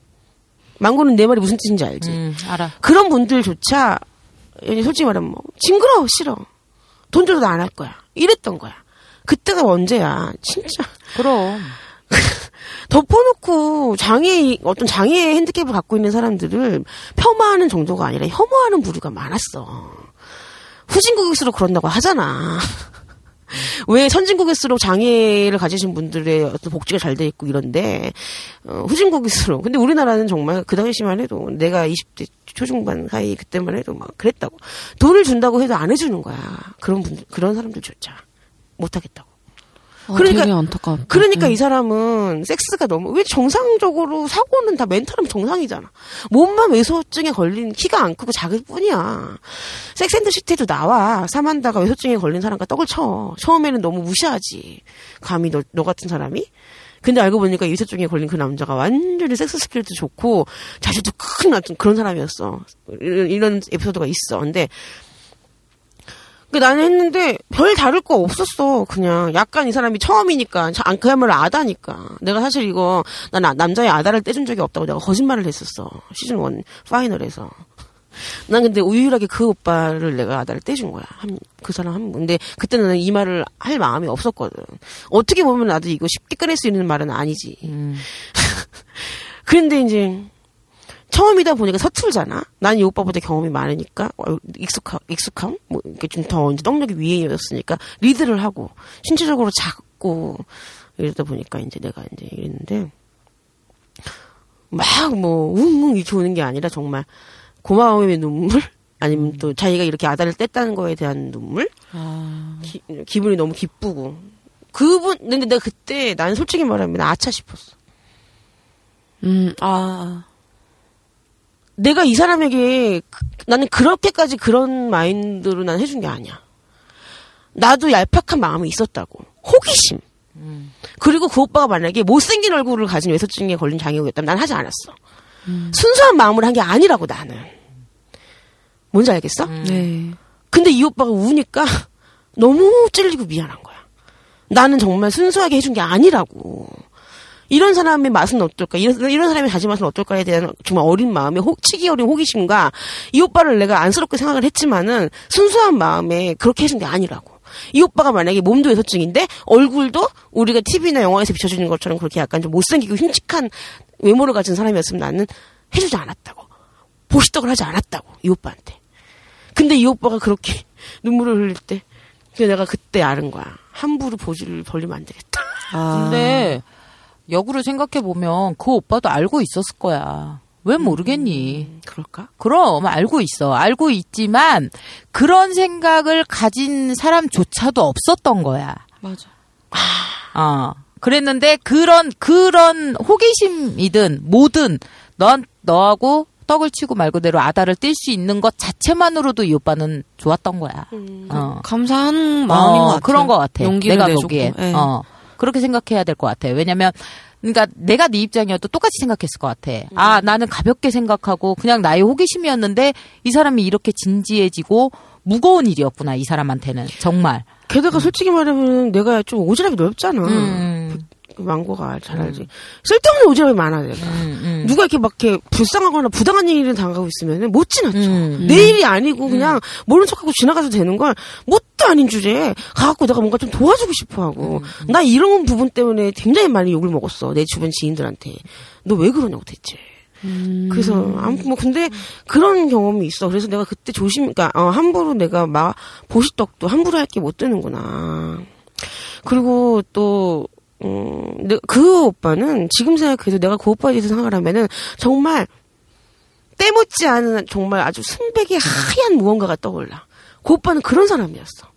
망고는 내 말이 무슨 뜻인지 알지. 음, 알아. 그런 분들조차 솔직히 말하면 뭐 징그러워 싫어. 돈 줘도 안 할 거야. 이랬던 거야. 그때가 언제야 진짜 그럼. 덮어놓고 장애 어떤 장애 핸디캡을 갖고 있는 사람들을 폄하하는 정도가 아니라 혐오하는 부류가 많았어. 후진국일수록 그런다고 하잖아. 왜 선진국일수록 장애를 가지신 분들의 어떤 복지가 잘 돼 있고 이런데 어, 후진국일수록 근데 우리나라는 정말 그 당시만 해도 내가 20대 초중반 사이 그때만 해도 막 그랬다고 돈을 준다고 해도 안 해주는 거야 그런 분들 그런 사람들조차 못하겠다고. 아, 그러니까- 안타깝다. 그러니까 음. 이 사람은 섹스가 너무 왜 정상적으로 사고는 다 mental은 정상이잖아. 몸만 왜소증에 걸린 키가 안 크고 작을 뿐이야. 섹스앤드 시티에도 나와 사만다가 왜소증에 걸린 사람과 떡을 쳐. 처음에는 너무 무시하지. 감히 너, 너 같은 사람이? 근데 알고 보니까 외소증에 걸린 그 남자가 완전히 섹스 스킬도 좋고 자질도 큰 그런 사람이었어. 이런, 이런 에피소드가 있어. 근데 그 나는 했는데 별 다를 거 없었어. 그냥 약간 이 사람이 처음이니까 자- 안- 그야말로 아다니까. 내가 사실 이거 난 아- 남자의 아다를 떼준 적이 없다고 내가 거짓말을 했었어. 시즌 1 파이널에서. 난 근데 유일하게 그 오빠를 내가 아다를 떼준 거야. 한, 그 사람 한 분. 근데 그때는 이 말을 할 마음이 없었거든. 어떻게 보면 나도 이거 쉽게 꺼낼 수 있는 말은 아니지. 음. 그런데 이제 처음이다 보니까 서툴잖아. 난 이 오빠보다 경험이 많으니까 어, 익숙함, 익숙함, 뭐 이렇게 좀 더 이제 떡력이 위에였으니까 리드를 하고 신체적으로 작고 이러다 보니까 이제 내가 이제 이랬는데 막 뭐 웅웅 이렇게 오는 게 아니라 정말 고마움의 눈물? 아니면 또 자기가 이렇게 아다를 뗐다는 거에 대한 눈물? 아, 기, 기분이 너무 기쁘고. 그분 근데 내가 그때 난 솔직히 말하면 아차 싶었어. 음, 아, 내가 이 사람에게 그- 나는 그렇게까지 그런 마인드로 난 해준 게 아니야. 나도 얄팍한 마음이 있었다고. 호기심. 그리고 그 오빠가 만약에 못생긴 얼굴을 가진 외소증에 걸린 장애우였다면 난 하지 않았어. 순수한 마음으로 한 게 아니라고 나는. 뭔지 알겠어? 네. 근데 이 오빠가 우니까 너무 찔리고 미안한 거야. 나는 정말 순수하게 해준 게 아니라고. 이런 사람의 맛은 어떨까? 이런, 이런 사람의 자지 맛은 어떨까에 대한 정말 어린 마음의 호, 치기 어린 호기심과 이 오빠를 내가 안쓰럽게 생각을 했지만은 순수한 마음에 그렇게 해준 게 아니라고. 이 오빠가 만약에 몸도 외소증인데 얼굴도 우리가 TV나 영화에서 비춰주는 것처럼 그렇게 약간 좀 못생기고 흉측한 외모를 가진 사람이었으면 나는 해주지 않았다고. 보시떡을 하지 않았다고. 이 오빠한테. 근데 이 오빠가 그렇게 눈물을 흘릴 때, 내가 그때 아는 거야. 함부로 보지를 벌리면 안 되겠다. 아, 근데 역으로 생각해 보면 그 오빠도 알고 있었을 거야. 왜 모르겠니? 음, 그럴까? 그럼 알고 있어. 알고 있지만 그런 생각을 가진 사람조차도 없었던 거야. 맞아. 어. 그랬는데 그런 그런 호기심이든 뭐든 넌 너하고 떡을 치고 말 그대로 아다를 뗄수 있는 것 자체만으로도 이 오빠는 좋았던 거야. 어. 감사한 마음인 어, 것 같아요. 그런 것 같아. 용기를 내가 내줬고. 보기에. 예. 어. 그렇게 생각해야 될 것 같아. 왜냐면, 그러니까 내가 네 입장이어도 똑같이 생각했을 것 같아. 아, 나는 가볍게 생각하고 그냥 나의 호기심이었는데 이 사람이 이렇게 진지해지고 무거운 일이었구나, 이 사람한테는. 정말. 게다가 솔직히 말하면 내가 좀 오지랖이 넓잖아. 음. 그 망고가 잘 알지. 쓸데없는 오지랖이 많아, 내가. 음, 음. 누가 이렇게 막 이렇게 불쌍하거나 부당한 일을 당하고 있으면 못 지나쳐. 음. 내 일이 아니고 그냥 모른 척하고 지나가도 되는 걸 뭣도 아닌 주제에 가갖고 내가 뭔가 좀 도와주고 싶어 하고. 나 이런 부분 때문에 굉장히 많이 욕을 먹었어. 내 주변 지인들한테. 너 왜 그러냐고 대체. 그래서 아무튼 뭐 근데 그런 경험이 있어. 그래서 내가 그때 조심, 그러니까 어, 함부로 내가 막 보시떡도 함부로 할 게 못 되는구나. 그리고 또 음, 내- 그 오빠는 지금 생각해도 내가 그 오빠에 대해서 생각을 하면은 정말 때묻지 않은 정말 아주 순백의 하얀 무언가가 떠올라. 그 오빠는 그런 사람이었어.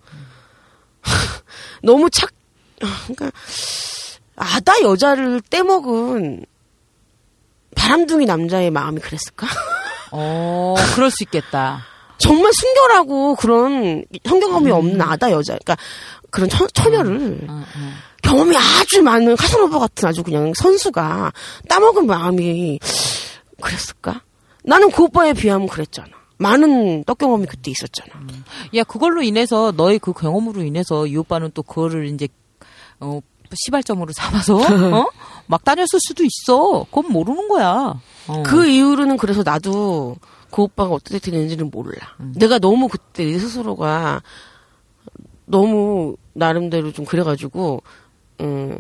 너무 착, 그러니까 아다 여자를 떼먹은 바람둥이 남자의 마음이 그랬을까? 어, 그럴 수 있겠다. 정말 순결하고 그런 성경험이 없는 아다 여자, 그러니까 그런 처, 처녀를 어, 어. 경험이 아주 많은 카사노바 같은 아주 그냥 선수가 따먹은 마음이 그랬을까? 나는 그 오빠에 비하면 그랬잖아. 많은 떡 경험이 그때 있었잖아. 야, 그걸로 인해서 너의 그 경험으로 인해서 이 오빠는 또 그거를 이제 어 시발점으로 삼아서 어? 막 다녔을 수도 있어. 그건 모르는 거야. 어. 그 이후로는 그래서 나도 그 오빠가 어떻게 되는지는 몰라. 내가 너무 그때 내 스스로가 너무 나름대로 좀 그래가지고 음,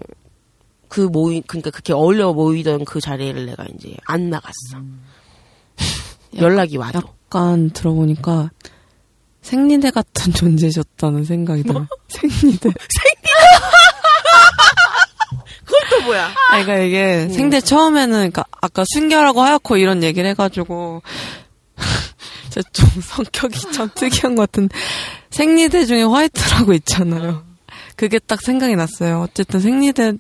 그 모임 그러니까 그렇게 어울려 모이던 그 자리를 내가 이제 안 나갔어. 연락이 와도. 약간 들어보니까 생리대 같은 존재셨다는 생각이 들어요. 생리대. 그건 또 뭐야? 아, 그러니까 이게 생대 처음에는 그러니까 아까 순결하고 하얗고 이런 얘기를 해가지고 좀 성격이 참 특이한 것 같은 생리대 중에 화이트라고 있잖아요. 그게 딱 생각이 났어요. 어쨌든 생리대를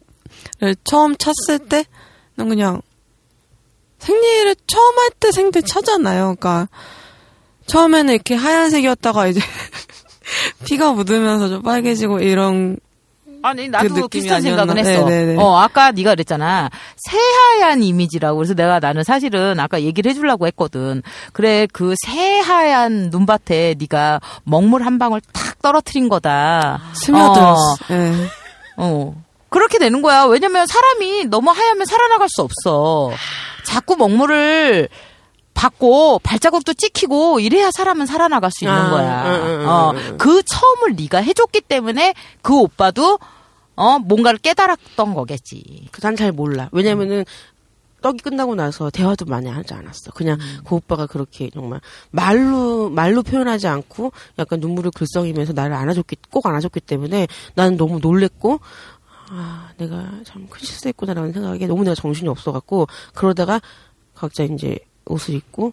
처음 찼을 때는 그냥 생리를 처음 할 때 생대 차잖아요. 그러니까 처음에는 이렇게 하얀색이었다가 이제 피가 묻으면서 좀 빨개지고 이런 아니 나도 느낌이 비슷한 생각은 아니었나? 했어. 네네네. 어 아까 네가 그랬잖아 새하얀 이미지라고 그래서 내가 나는 사실은 아까 얘기를 해주려고 했거든. 그래 그 새하얀 눈밭에 네가 먹물 한 방울 탁 떨어뜨린 거다. 스며들었어. 예. 어. 그렇게 되는 거야. 왜냐면 사람이 너무 하얗면 살아나갈 수 없어. 자꾸 먹물을 받고 발자국도 찍히고 이래야 사람은 살아나갈 수 있는 아, 거야. 응, 어, 응. 그 처음을 네가 해줬기 때문에 그 오빠도 어 뭔가를 깨달았던 거겠지. 난잘 몰라. 왜냐면은 떡이 끝나고 나서 대화도 많이 하지 않았어. 그냥 그 오빠가 그렇게 정말 말로 말로 표현하지 않고 약간 눈물을 글썽이면서 나를 안아줬기 꼭 안아줬기 때문에 나는 너무 놀랬고 아 내가 참 큰 실수했구나라는 생각에 너무 내가 정신이 없어갖고 그러다가 각자 이제 옷을 입고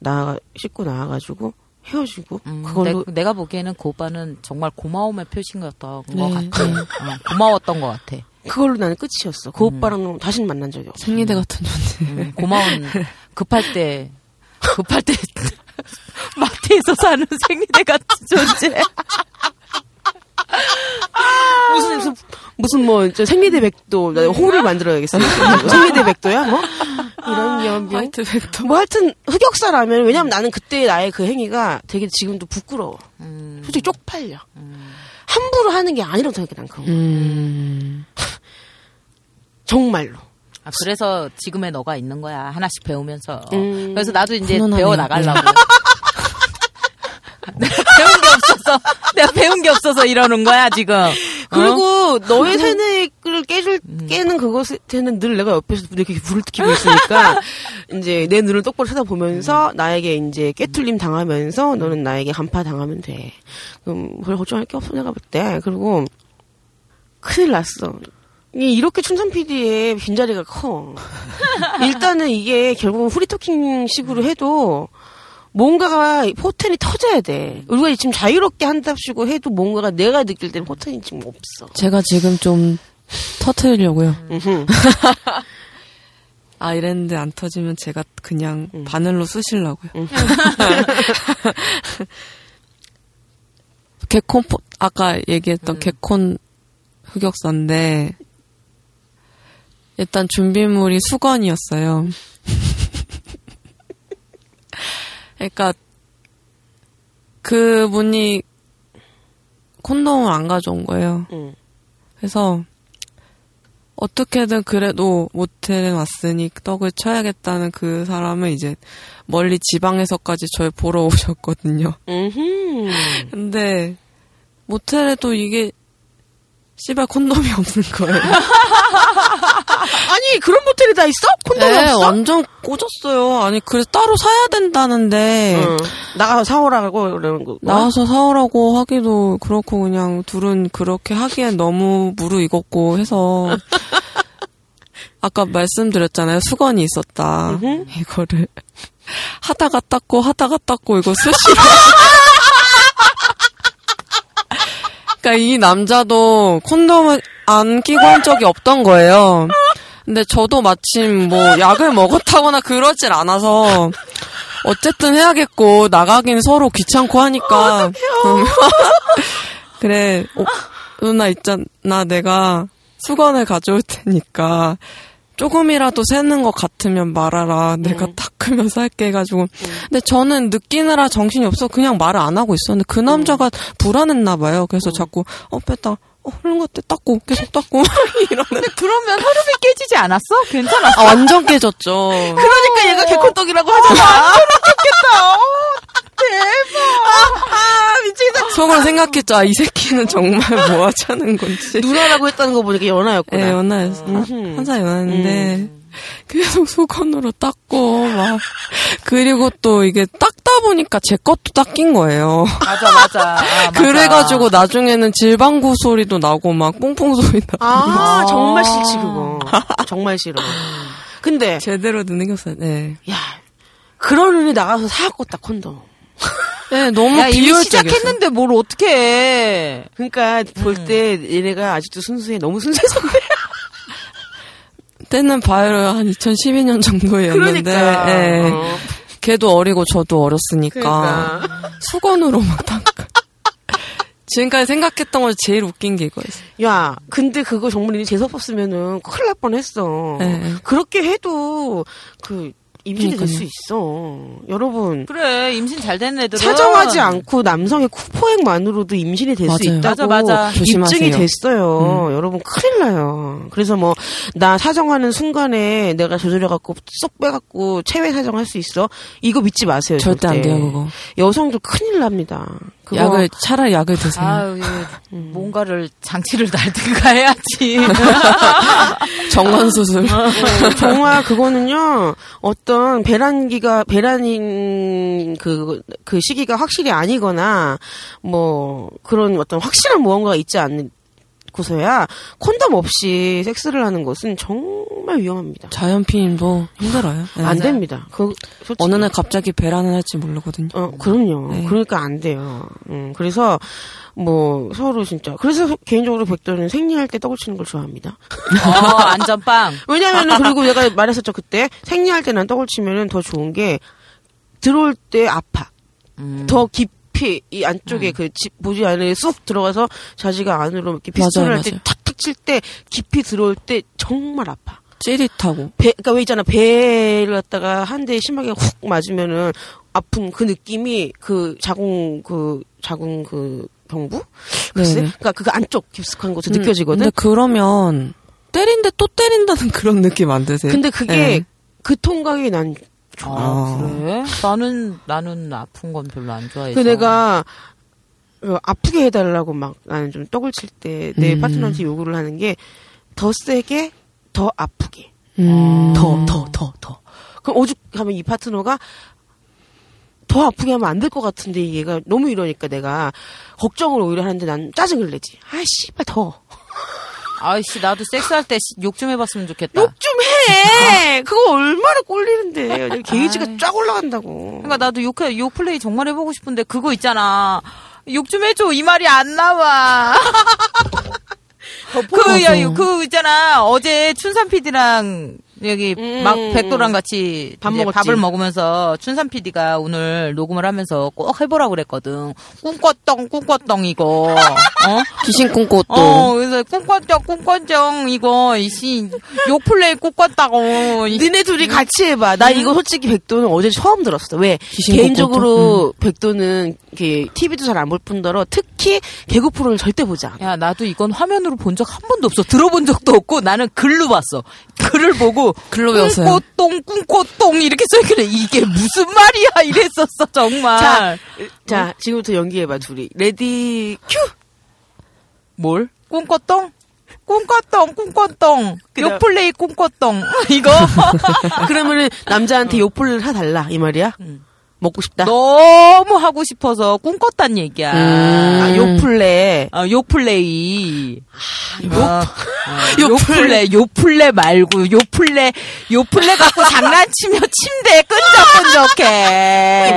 나 씻고 나와가지고 헤어지고 음, 그걸로 내, 가 보기에는 그 오빠는 정말 고마움의 표시였던 것 네, 같아. 네. 어, 고마웠던 것 같아. 그걸로 나는 끝이었어. 그 오빠랑은 다시는 만난 적이 없어. 생리대 같은 존재. 음, 고마운 급할 때 급할 때 마트에서 사는 생리대 같은 존재. 무슨 무슨 뭐저 생리대 백도 나 호를 만들어야겠어. 생리대 백도야 뭐 연병. 화이트 벡터. 뭐 하여튼 흑역사라면 왜냐면 나는 그때 나의 그 행위가 되게 지금도 부끄러워. 솔직히 쪽팔려. 함부로 하는 게 아니라고 생각해 난 그거. 음. 정말로. 아, 그래서 지금의 너가 있는 거야. 하나씩 배우면서. 음. 그래서 나도 이제. 배워 나가려고. 내가 배운 게 없어서 내가 배운 게 없어서 이러는 거야 지금. 어? 그리고 너의 세뇌 를 깨줄 깨는 그것에는 늘 내가 옆에서 이렇게 불을 켜고 있으니까 이제 내 눈을 똑바로 쳐다보면서 나에게 이제 꿰뚫림 당하면서 너는 나에게 간파 당하면 돼. 그럼 별 걱정할 게 없어 내가 볼 때. 그리고 큰일 났어. 이 이렇게 춘삼 PD의 빈자리가 커. 일단은 이게 결국은 free talking 식으로 해도 뭔가가 포텐이 터져야 돼. 우리가 지금 자유롭게 한답시고 해도 뭔가가 내가 느낄 때는 포텐이 지금 없어. 제가 지금 좀 터트리려고요. 아, 이랬는데 안 터지면 제가 그냥 음. 바늘로 쑤시려고요. 음. 개콘, 포, 아까 얘기했던 음. 개콘 흑역사인데, 일단 준비물이 수건이었어요. 그러니까, 그분이 콘돔을 안 가져온 거예요. 응. 그래서 어떻게든 그래도 모텔에 왔으니 떡을 쳐야겠다는 그 사람은 이제 멀리 지방에서까지 저를 보러 오셨거든요. 음흠. 근데 모텔에도 이게 씨발 콘돔이 없는 거예요. 아니 그런 모텔이 다 있어? 콘돔이 네, 없어? 완전 꽂았어요. 아니 그래서 따로 사야 된다는데 응. 나가서 사오라고 그러는 거. 나와서 사오라고 하기도 그렇고 그냥 둘은 그렇게 하기엔 너무 무르익었고 해서 아까 말씀드렸잖아요 수건이 있었다. 이거를 하다가 닦고 하다가 닦고 이거 수시로 그러니까 이 남자도 콘돔을 안 끼고 한 적이 없던 거예요. 근데 저도 마침 뭐 약을 먹었다거나 그러질 않아서 어쨌든 해야겠고 나가긴 서로 귀찮고 하니까. 그래 어, 누나 있잖아. 내가 수건을 가져올 테니까 조금이라도 새는 것 같으면 말하라. 내가 닦으면서 할게 해가지고. 근데 저는 느끼느라 정신이 없어 그냥 말을 안 하고 있었는데 그 남자가 불안했나 봐요. 그래서 자꾸 어 뺐다. 어 흐른 것때 닦고 계속 닦고 이러는. 그러면 흐름이 깨지지 않았어? 괜찮았어? 아 완전 깨졌죠. 그러니까 얘가 개콘떡이라고 하잖아. 아, 미치겠다. 속으로 생각했죠. 아, 이 새끼는 정말 뭐 하자는 건지. 누나라고 했다는 거 보니까 연하였구나. 네, 연하였어. 음흠. 한살 연하였는데, 계속 수건으로 닦고, 막. 그리고 또 이게 닦다 보니까 제 것도 닦인 거예요. 맞아, 맞아. 아, 맞아. 그래가지고 나중에는 질방구 소리도 나고, 막 뽕뽕 소리 나고. 아, 정말 싫지, 그거. 정말 싫어. 근데, 제대로 느꼈어요, 네. 야, 그러느니 나가서 사갖고 다 콘돔. 네, 너무 야, 이미. 시작했는데 뭘 어떻게 해. 그러니까 볼때 얘네가 아직도 순수해. 너무 순수해서 그래. 때는 바이러 한 2012년 정도였는데, 그러니까. 예. 어. 걔도 어리고 저도 어렸으니까. 그러니까. 수건으로 막 닦아. 지금까지 생각했던 거 제일 웃긴 게 이거였어요. 야, 근데 그거 정말 재수 없었으면은 큰일 날 뻔했어. 네. 그렇게 해도 그 임신이 될 수. 있어. 여러분 그래, 임신 잘 된 애들은. 사정하지 않고 남성의 쿠포행만으로도 임신이 될 수. 있다고 맞아, 맞아. 조심하세요. 입증이 됐어요. 여러분 큰일 나요. 그래서 뭐 나 사정하는 순간에 내가 조절해 갖고 쏙 빼갖고 체외 사정할 수 있어? 이거 믿지 마세요. 절대 안 돼요, 그거. 여성들 큰일 납니다. 그거 약을, 차라리 약을 드세요. 아유, 이거 뭔가를 장치를 달든가 해야지. 정관 수술. 정말 그거는요 어떤 배란기가 배란인 그, 그 시기가 확실히 아니거나 뭐 그런 어떤 확실한 무언가가 있지 않 고서야 콘돔 없이 섹스를 하는 것은 정말 위험합니다. 자연피임도 힘들어요. 네. 안 됩니다. 그 솔직히. 어느 날 갑자기 배란을 할지 모르거든요. 어, 그럼요. 네. 그러니까 안 돼요. 음, 그래서, 뭐, 서로 진짜. 그래서 개인적으로 백도는 생리할 때 떡을 치는 걸 좋아합니다. 어, 안전빵. 왜냐면은, 그리고 내가 말했었죠, 그때. 생리할 때 난 떡을 치면은 더 좋은 게, 들어올 때 아파. 음. 더 깊 이, 이 안쪽에 그 집, 보지 안에 쑥 들어가서 자지가 안으로 이렇게 피스톨을 할 때. 탁탁 칠 때, 깊이 들어올 때 정말 아파. 찌릿하고. 배, 그니까 왜 있잖아. 배를 갖다가 한 대 심하게 훅 맞으면은 아픈 그 느낌이 그 자궁, 그, 자궁 그 경부? 글쎄? 네네. 그니까 그 안쪽 깊숙한 곳에 음, 느껴지거든? 근데 그러면, 때린데 또 때린다는 그런 느낌 안 드세요? 근데 그게 네. 그 통각이 난좋 아. 아. 그래? 나는, 나는 아픈 건 별로 안 좋아해서. 그 내가 어, 아프게 해달라고 막 나는 좀 떡을 칠 때내 음. 파트너한테 요구를 하는 게 더 세게, 더 아프게. 음. 더, 더, 더, 더. 그럼 오죽하면 이 파트너가 더 아프게 하면 안 될 것 같은데 얘가 너무 이러니까 내가 걱정을 오히려 하는데 난 짜증을 내지. 아, 씨발, 더. 아이씨, 나도 섹스할 때 욕 좀 해봤으면 좋겠다. 욕 좀 해! 그거 얼마나 꼴리는데. 게이지가. 쫙 올라간다고. 그러니까 나도 욕, 욕 플레이 정말 해보고 싶은데 그거 있잖아. 욕 좀 해줘. 이 말이 안 나와. 그, 야. 그 있잖아. 어제 춘삼 PD랑 여기 음, 막 음, 백도랑 같이 밥 먹었지. 밥을 먹으면서 춘삼 PD가 오늘 녹음을 하면서 꼭 해보라고 그랬거든. 꿈꿨덩, 꿈꿨덩 이거. 어? 귀신 또. 어, 그래서 꿈꿨정, 꿈꿨정 이거 이씨 욕 플레이 꿈꿨다고. 이- 니네 둘이 같이 해봐. 나 이거 솔직히 백도는 어제 처음 들었어. 왜? 개인적으로 백도는 이렇게 TV도 잘 안 볼 뿐더러 특히 개그 프로를 절대 보지 않아. 야, 나도 이건 화면으로 본 적 한 번도 없어. 들어본 적도 없고 나는 글로 봤어. 글을 보고 글로 배웠어요. 꿈꽃똥 꿈꽃똥 이렇게 써있길래 이게 무슨 말이야 이랬었어 정말. 자, 자, 지금부터 연기해봐, 둘이. Ready, cue! 뭘? 꿈꽃똥? 꿈꽃똥 꿈꽃똥 욕플레이 꿈꽃똥 이거 그러면은 남자한테 욕플을 해달라, 이 말이야? 음. 먹고 싶다. 너무 하고 싶어서 꿈꿨단 얘기야. 음. 아. 어, 욕플레이. 욕? 어, 어, 요플레, 요플레 말고, 요플레, 요플레 갖고 장난치며 침대에 끈적끈적해.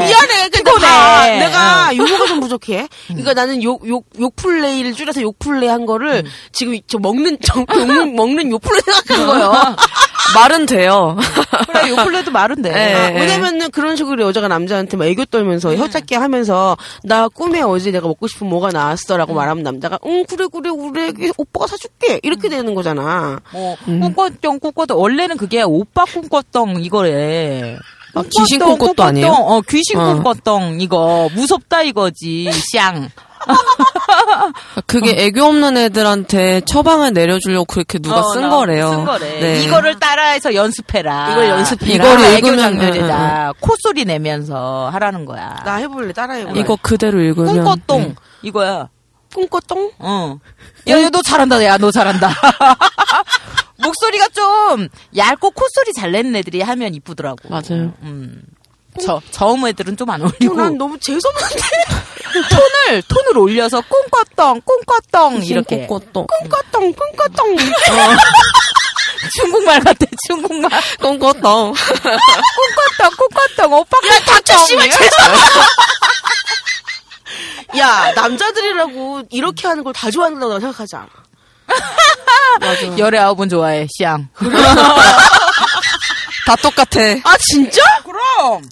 미안해. 근데. 봐. 내가 용어가 좀 부족해. 그러니까 나는 욕, 욕, 욕플레이를 줄여서 욕플레이 한 거를 지금 저 먹는, 저, 먹는, 먹는 욕플레이 생각한 거예요. 말은 돼요. 그래 요플레도 말은 돼. 네. 아, 왜냐면은 그런 식으로 여자가 남자한테 막 애교 떨면서 혀잡기 하면서 나 꿈에 어제 내가 먹고 싶은 뭐가 나왔어라고 말하면 남자가 응 그래 그래 그래 오빠가 사줄게 이렇게 되는 거잖아. 뭐 꿈꿨던 꿈꿨던 원래는 그게 오빠 꿈꿨던 이거래. 아, 귀신 꿈꿨도 아니에요? 어 귀신 어. 꿈꿨던 이거 무섭다 이거지. 쌍. 그게 애교 없는 애들한테 처방을 내려주려고 그렇게 누가 어, 쓴 나- 거래요. 쓴 거래. 네. 이거를 따라해서 연습해라. 이걸 연습해라. 이거를 애교 읽으면- 장면이다. 콧소리 내면서 하라는 거야. 나 해볼래 따라해볼래. 이거 그대로 읽으면 꿈꿨동 네. 이거야. 꿈꿨똥? 어. 야, 야, 너 잘한다. 야, 너 잘한다. 목소리가 좀 얇고 콧소리 잘 내는 애들이 하면 이쁘더라고. 맞아요. 음. 저, 저음 애들은 좀 안 어울리고. 어, 난 너무 재수없는데. 톤을, 톤을 올려서 꿈꿨던, 꿈꿨던, 이렇게. 꿈꿨동. 꿈꿨똥 꿈꿨똥. 중국말 같아, 중국말. 꿈꿨동. 꿈꿨던, 꿈꿨던, 오빠 꿈꿨던. 닥쳐, 씨발, 야 남자들이라고 이렇게 하는 걸 다 좋아한다고 나 생각하지 않아. 맞아. 열의 아홉은 좋아해, 시앙. 다 똑같아. 아 진짜? 그럼.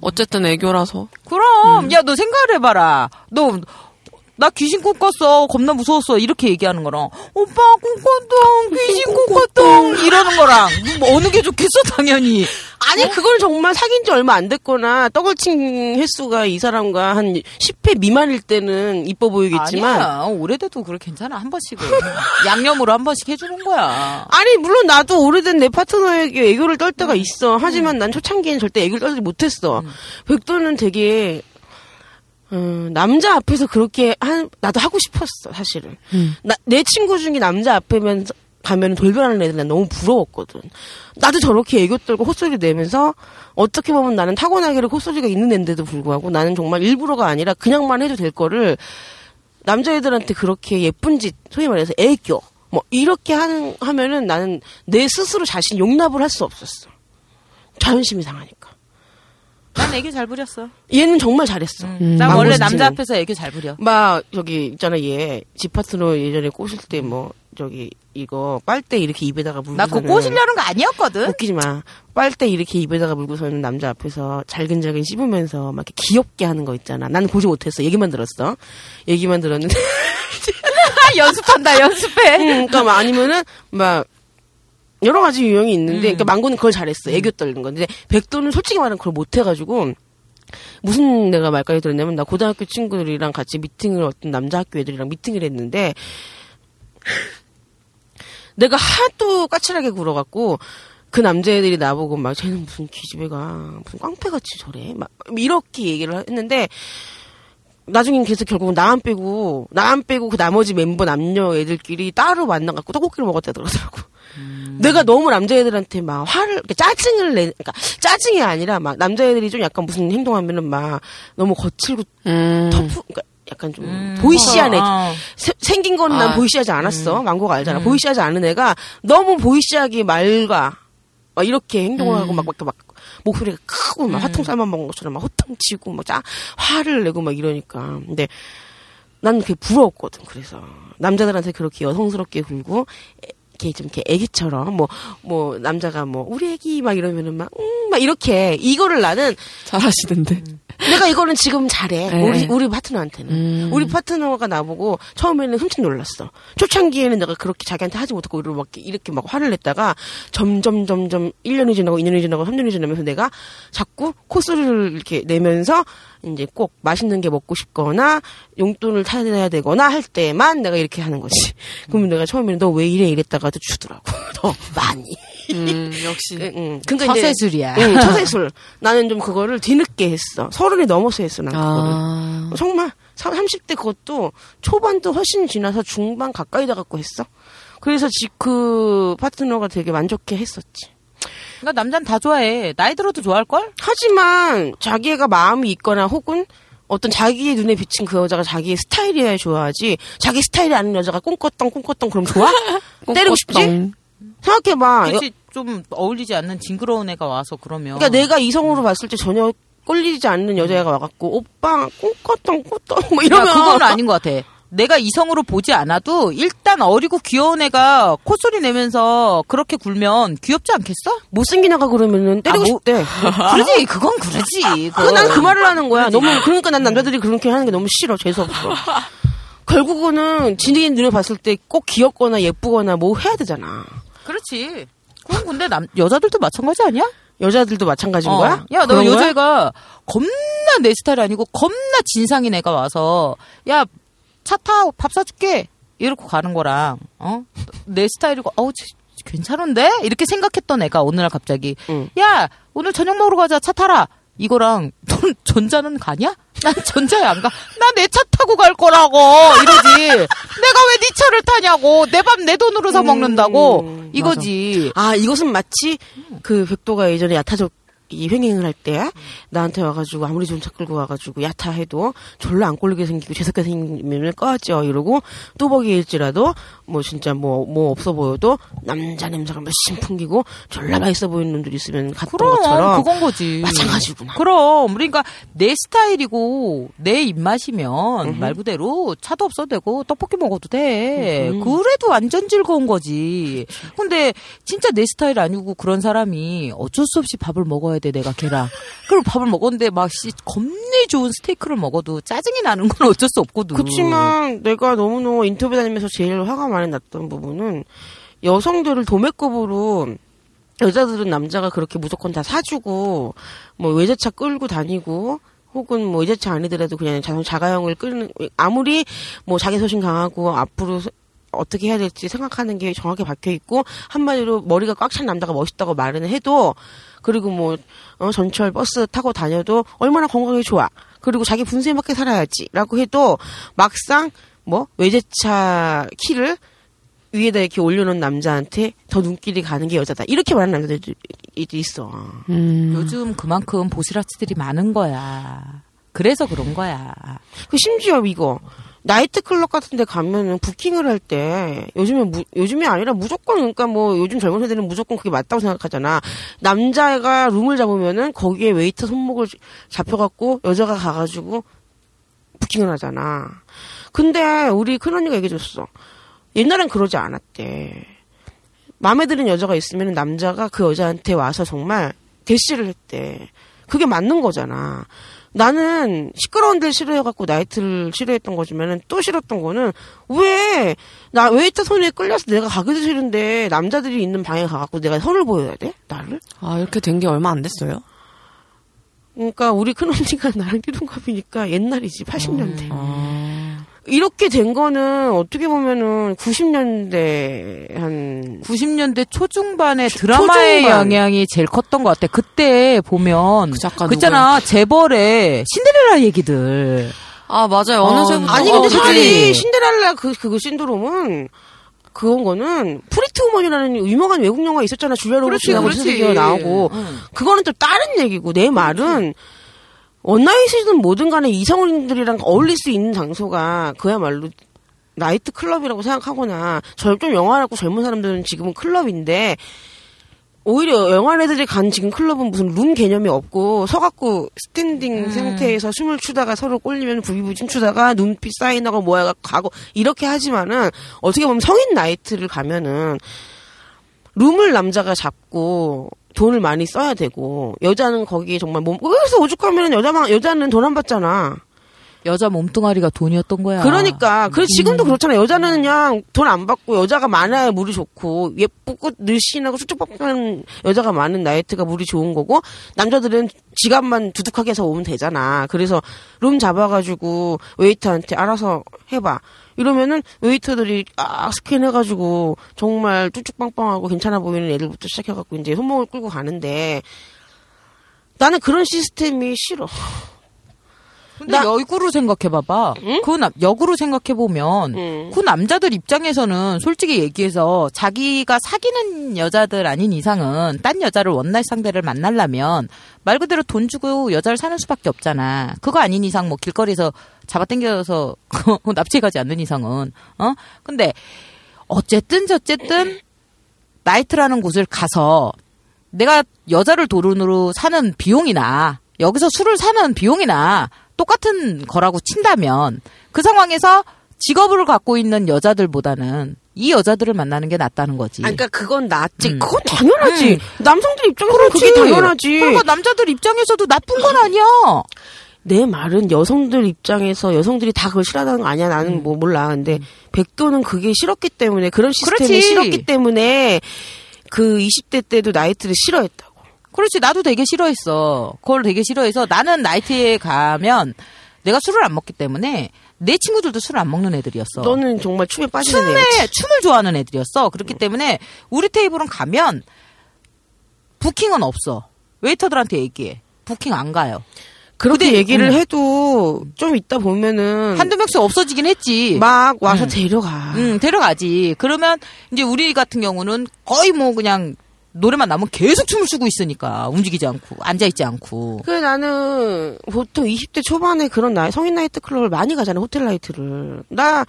어쨌든 애교라서. 그럼. 야, 너 생각을 해봐라. 너, 나 귀신 꿈꿨어. 겁나 무서웠어. 이렇게 얘기하는 거랑, 오빠 꿈꿨던, 귀신 꿈꿨던, 이러는 거랑, 뭐 어느 게 좋겠어, 당연히. 아니 그걸 정말 사귄 지 얼마 안 됐거나 떡을 친 횟수가 이 사람과 한 10회 미만일 때는 이뻐 보이겠지만 아니야. 오래돼도 그래 괜찮아. 한 번씩은. 양념으로 한 번씩 해 주는 거야. 아니 물론 나도 오래된 내 파트너에게 애교를 떨 때가 있어. 하지만 난 초창기엔 절대 애교를 떨지 못했어. 백도는 되게 어, 남자 앞에서 그렇게 한 나도 하고 싶었어 사실은. 나, 내 친구 중에 남자 앞에면 가면 돌변하는 애들 난 너무 부러웠거든. 나도 저렇게 애교 떨고 콧소리 내면서 어떻게 보면 나는 타고나기를 콧소리가 있는 애인데도 불구하고 나는 정말 일부러가 아니라 그냥만 해도 될 거를 남자애들한테 그렇게 예쁜 짓, 소위 말해서 애교, 뭐, 이렇게 하는, 하면은 나는 내 스스로 자신 용납을 할 수 없었어. 자존심이 상하니까. 난 애교 잘 부렸어. 얘는 정말 잘했어. 음. 난 원래 망고스틴은. 남자 앞에서 애교 잘 부려. 막, 저기, 있잖아, 얘. 집 파트너 예전에 꼬실 때 뭐, 저기, 이거, 빨대 이렇게 입에다가 물고. 나 그거 꼬시려는 거 아니었거든? 웃기지 마. 빨대 이렇게 입에다가 물고서는 남자 앞에서 잘근잘근 씹으면서 막 이렇게 귀엽게 하는 거 있잖아. 난 보지 못했어. 얘기만 들었어. 얘기만 들었는데. 연습한다, 연습해. 응, 그러니까 막 아니면은 막 여러 가지 유형이 있는데, 그러니까 망고는 그걸 잘했어. 애교 떨는 건데 백도는 솔직히 말하면 그걸 못해가지고 무슨 내가 말까지 들었냐면 나 고등학교 친구들이랑 같이 미팅을 어떤 남자 학교 애들이랑 미팅을 했는데 내가 하도 까칠하게 굴어갖고 그 남자애들이 나보고 막 쟤는 무슨 기집애가 무슨 깡패같이 저래 막 이렇게 얘기를 했는데 나중엔 계속 결국은 나안 빼고 나안 빼고 그 나머지 멤버 남녀 애들끼리 따로 만나갖고 떡볶이를 먹었다 그러더라고. 내가 너무 남자애들한테 막 화를 그러니까 짜증을 내 그러니까 짜증이 아니라 막 남자애들이 좀 약간 무슨 행동하면은 막 너무 거칠고 음. 터프 그러니까 약간 좀 보이시한 애 어. 세- 생긴 거는 난 아, 보이시하지 않았어. 망고가 알잖아. 보이시하지 않은 애가 너무 보이시하게 말과 막 이렇게 행동을 하고 막, 막, 막 목소리가 크고 막 화통 삶아 먹는 것처럼 막 호통치고 막 짜, 화를 내고 막 이러니까. 근데 난 그게 부러웠거든. 그래서 남자들한테 그렇게 여성스럽게 굴고 애- 이렇게 좀 이렇게 애기처럼 뭐뭐 남자가 뭐 우리 애기 막 이러면은 막 음, 막 이렇게 이거를 나는 잘하시는데. 내가 이거는 지금 잘해. 네. 우리 우리 파트너한테는. 음. 우리 파트너가 나보고 처음에는 흠칫 놀랐어. 초창기에는 내가 그렇게 자기한테 하지 못하고 이렇게 막, 이렇게 막 화를 냈다가 점점 점점 1년이 지나고 2년이 지나고 3년이 지나면서 내가 자꾸 콧소리를 이렇게 내면서 이제 꼭 맛있는 게 먹고 싶거나 용돈을 타야 되거나 할 때만 내가 이렇게 하는 거지. 그러면 내가 처음에는 너 왜 이래 이랬다가도 주더라고. 더 많이. 음, 역시. 응, 응. 그러니까 이제 처세술이야. 응, 처세술. 나는 좀 그거를 뒤늦게 했어. 서른이 넘어서 했어, 난 그거를. 아. 정말 30대 그것도 초반도 훨씬 지나서 중반 가까이 다 갖고 했어. 그래서 지, 그 파트너가 되게 만족해 했었지. 그러니까 남자는 다 좋아해. 나이 들어도 좋아할걸? 하지만 자기가 마음이 있거나 혹은 어떤 자기의 눈에 비친 그 여자가 자기의 스타일이어야 좋아하지. 자기 스타일이 아닌 여자가 꿈꿨던 꿈꿨던 그럼 좋아? 때리고 싶지? 생각해봐. 그치, 좀 어울리지 않는 징그러운 애가 와서 그러면. 그러니까 내가 이성으로 봤을 때 전혀 꼴리지 않는 여자애가 와갖고 오빠 꿈꿨던 꿈꿨던 뭐 야, 이러면 그건 아닌 것 같아. 내가 이성으로 보지 않아도 일단 어리고 귀여운 애가 콧소리 내면서 그렇게 굴면 귀엽지 않겠어? 못생긴 애가 그러면은 때리고 아, 뭐- 싶대. 그러지, 그건 그러지. 그난그 말을 하는 거야. 너무 그러니까 난 남자들이 그렇게 하는 게 너무 싫어. 재수 없어. 결국은 진이의 눈에 봤을 때 꼭 귀엽거나 예쁘거나 뭐 해야 되잖아. 그렇지. 그건 근데 남 여자들도 마찬가지 아니야? 여자들도 마찬가지인 거야? 어. 야, 너 거야? 여자애가 겁나 내 스타일 아니고 겁나 진상인 애가 와서 야, 차 타, 밥 사줄게. 이러고 가는 거랑, 어? 내 스타일이고, 어우, 쟤 괜찮은데? 이렇게 생각했던 애가 어느 날 갑자기, 응. 야, 오늘 저녁 먹으러 가자. 차 타라. 이거랑, 넌 전자는 가냐? 난 전자에 안 가. 나 내 차 타고 갈 거라고. 이러지. 내가 왜 네 차를 타냐고. 내 밥 내 돈으로 사 먹는다고. 음, 이거지. 아, 이것은 마치 그 백도가 예전에 야타적 이 횡행을 할 때 나한테 와가지고 아무리 좋은 차 끌고 와가지고 야타 해도 졸라 안 꼴리게 생기고 재수없게 생기면 꺼져 이러고 뚜벅이일지라도 뭐 진짜 뭐뭐 없어 보여도 남자 냄새가 몇신 풍기고 졸라 맛있어 보이는 놈들 있으면 갔던 그럼 것처럼 그건 거지. 마찬가지구나. 그럼 그러니까 내 스타일이고 내 입맛이면 말 그대로 차도 없어도 되고 떡볶이 먹어도 돼. 음. 그래도 완전 즐거운 거지. 근데 진짜 내 스타일 아니고 그런 사람이 어쩔 수 없이 밥을 먹어야 돼 내가 걔랑. 그리고 밥을 먹었는데 막 씨, 겁내 좋은 스테이크를 먹어도 짜증이 나는 건 어쩔 수 없거든. 그렇지만 내가 너무너무 인터뷰 다니면서 제일 화가 많이 났던 부분은 여성들을 도매급으로 여자들은 남자가 그렇게 무조건 다 사주고 뭐 외제차 끌고 다니고 혹은 뭐 외제차 아니더라도 그냥 자동 자가용을 끌는 아무리 뭐 자기 소신 강하고 앞으로 서- 어떻게 해야 될지 생각하는 게 정확히 박혀 있고 한마디로 머리가 꽉 찬 남자가 멋있다고 말은 해도 그리고 뭐 어, 전철 버스 타고 다녀도 얼마나 건강에 좋아. 그리고 자기 분수에 맞게 살아야지라고 해도 막상 뭐 외제차 키를 위에다 이렇게 올려놓은 남자한테 더 눈길이 가는 게 여자다. 이렇게 말하는 남자들도 있어. 음. 요즘 그만큼 보시라치들이 많은 거야. 그래서 그런 거야. 그 심지어 이거 나이트 클럽 같은 데 가면은 부킹을 할 때 요즘에 무, 요즘이 아니라 무조건 그러니까 뭐 요즘 젊은 세대는 무조건 그게 맞다고 생각하잖아. 남자가 룸을 잡으면은 거기에 웨이터 손목을 잡혀 갖고 여자가 가 가지고 부킹을 하잖아. 근데 우리 큰언니가 얘기해 줬어. 옛날엔 그러지 않았대. 마음에 드는 여자가 있으면 남자가 그 여자한테 와서 정말 대시를 했대. 그게 맞는 거잖아. 나는 시끄러운 데를 싫어해갖고 나이트를 싫어했던 거지만은 또 싫었던 거는 왜, 나 웨이터 손에 끌려서 내가 가기도 싫은데 남자들이 있는 방에 가갖고 내가 선을 보여야 돼? 나를? 아, 이렇게 된 게 얼마 안 됐어요? 그러니까 우리 큰 언니가 나랑 띠동갑이니까 옛날이지, 80년대. 아. 이렇게 된 거는 어떻게 보면은 90년대 한 90년대 초중반에 드라마의 초중반. 영향이 제일 컸던 것 같아. 그때 보면 그 작가 그잖아 재벌의 신데렐라 얘기들. 아, 맞아요. 어느새부터. 아니 어, 근데 그치. 차라리 신데렐라 그 그거 신드롬은 그건 거는 프리트 우먼이라는 유명한 외국 영화 있었잖아 줄리아 로버츠하고 신세계가 나오고 응. 그거는 또 다른 얘기고 내 말은 원나잇이든 뭐든 간에 이성인들이랑 어울릴 수 있는 장소가 그야말로 나이트 클럽이라고 생각하거나 절좀 영화라고 젊은 사람들은 지금은 클럽인데 오히려 영화애들이 간 지금 클럽은 무슨 룸 개념이 없고 서갖고 스탠딩 상태에서 숨을 추다가 서로 꼴리면 부비부진 추다가 눈빛 사인하고 뭐야 가고 이렇게 하지만은 어떻게 보면 성인 나이트를 가면은 룸을 남자가 잡고 돈을 많이 써야 되고 여자는 거기에 정말 몸 그래서 오죽하면 여자만 여자는 돈 안 받잖아. 여자 몸뚱아리가 돈이었던 거야. 그러니까 그래 지금도 그렇잖아. 여자는 그냥 돈 안 받고 여자가 많아야 물이 좋고 예쁘고 늘씬하고 수줍박한 여자가 많은 나이트가 물이 좋은 거고 남자들은 지갑만 두둑하게 해서 오면 되잖아. 그래서 룸 잡아가지고 웨이터한테 알아서 해봐. 이러면은 웨이터들이 아 스캔해가지고 정말 쭈쭉빵빵하고 괜찮아 보이는 애들부터 시작해갖고 이제 손목을 끌고 가는데 나는 그런 시스템이 싫어. 근데 나- 역으로 생각해봐봐. 그 남, 역으로 생각해보면, 응. 그 남자들 입장에서는 솔직히 얘기해서 자기가 사귀는 여자들 아닌 이상은 딴 여자를 one night 상대를 만나려면 말 그대로 돈 주고 여자를 사는 수밖에 없잖아. 그거 아닌 이상 뭐 길거리에서 잡아당겨서 납치가지 않는 이상은. 어? 근데 어쨌든 저쨌든 나이트라는 곳을 가서 내가 여자를 도른으로 사는 비용이나 여기서 술을 사는 비용이나 똑같은 거라고 친다면 그 상황에서 직업을 갖고 있는 여자들보다는 이 여자들을 만나는 게 낫다는 거지. 아, 그러니까 그건 낫지. 음. 그건 당연하지. 음. 남성들 입장에서는 그게. 당연하지. 그러니까 남자들 입장에서도 나쁜 건 아니야. 내 말은 여성들 입장에서 여성들이 다 그걸 싫어하는 거 아니야. 나는 뭐 몰라. 근데 백도는 그게 싫었기 때문에 그런 시스템이 그렇지. 싫었기 때문에 그 20대 때도 나이트를 싫어했다고. 그렇지 나도 되게 싫어했어. 그걸 되게 싫어해서 나는 나이트에 가면 내가 술을 안 먹기 때문에 내 친구들도 술을 안 먹는 애들이었어. 너는 정말 춤에 빠지는 춤에 애였지. 춤을 좋아하는 애들이었어. 그렇기 때문에 우리 테이블은 가면 부킹은 없어. 웨이터들한테 얘기해. 부킹 안 가요. 그렇게 근데, 얘기를 음. 해도 좀 있다 보면은 한두 명씩 없어지긴 했지. 막 와서 음. 데려가. 응, 데려가지. 그러면 이제 우리 같은 경우는 거의 뭐 그냥 노래만 나오면 계속 춤을 추고 있으니까 움직이지 않고 앉아 있지 않고. 그래 나는 보통 20대 초반에 그런 나이 성인 나이트 클럽을 많이 가잖아 호텔 나이트를 나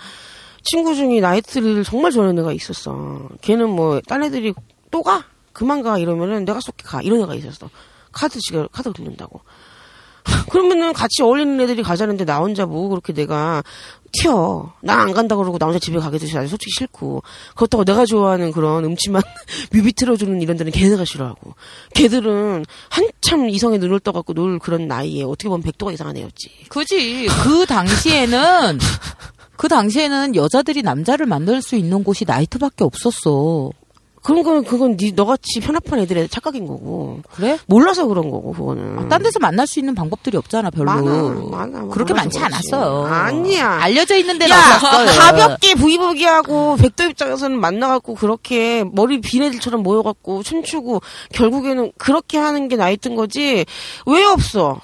친구 중에 나이트를 정말 좋아하는 애가 있었어 걔는 뭐 딴 애들이 또 가? 그만 가 이러면은 내가 쏠게 가 이런 애가 있었어 카드 지가 카드 긁는다고 그러면은 같이 어울리는 애들이 가자는데 나 혼자 뭐 그렇게 내가 튀어. 난안 간다 그러고 나 혼자 집에 가게 되지. 나 솔직히 싫고. 그렇다고 내가 좋아하는 그런 음침한 뮤비 틀어주는 이런 데는 걔네가 싫어하고. 걔들은 한참 이성에 눈을 떠갖고 놀 그런 나이에 어떻게 보면 백도가 이상한 애였지. 그지. 그 당시에는 그 당시에는 여자들이 남자를 만날 수 있는 곳이 나이트밖에 없었어. 그런 거는 그건 네 너같이 편합한 애들의 착각인 거고. 그래? 몰라서 그런 거고 그거는. 딴 데서 만날 수 있는 방법들이 없잖아, 별로. 많아, 많아. 뭐 그렇게 많지 그렇지. 않았어요. 아니야. 알려져 있는 데는 야, 없었어요. 가볍게 부이부기하고 백도 입장에서는 만나갖고 그렇게 머리 빈 애들처럼 모여갖고 춤추고 결국에는 그렇게 하는 게 나이 든 거지 왜 없어?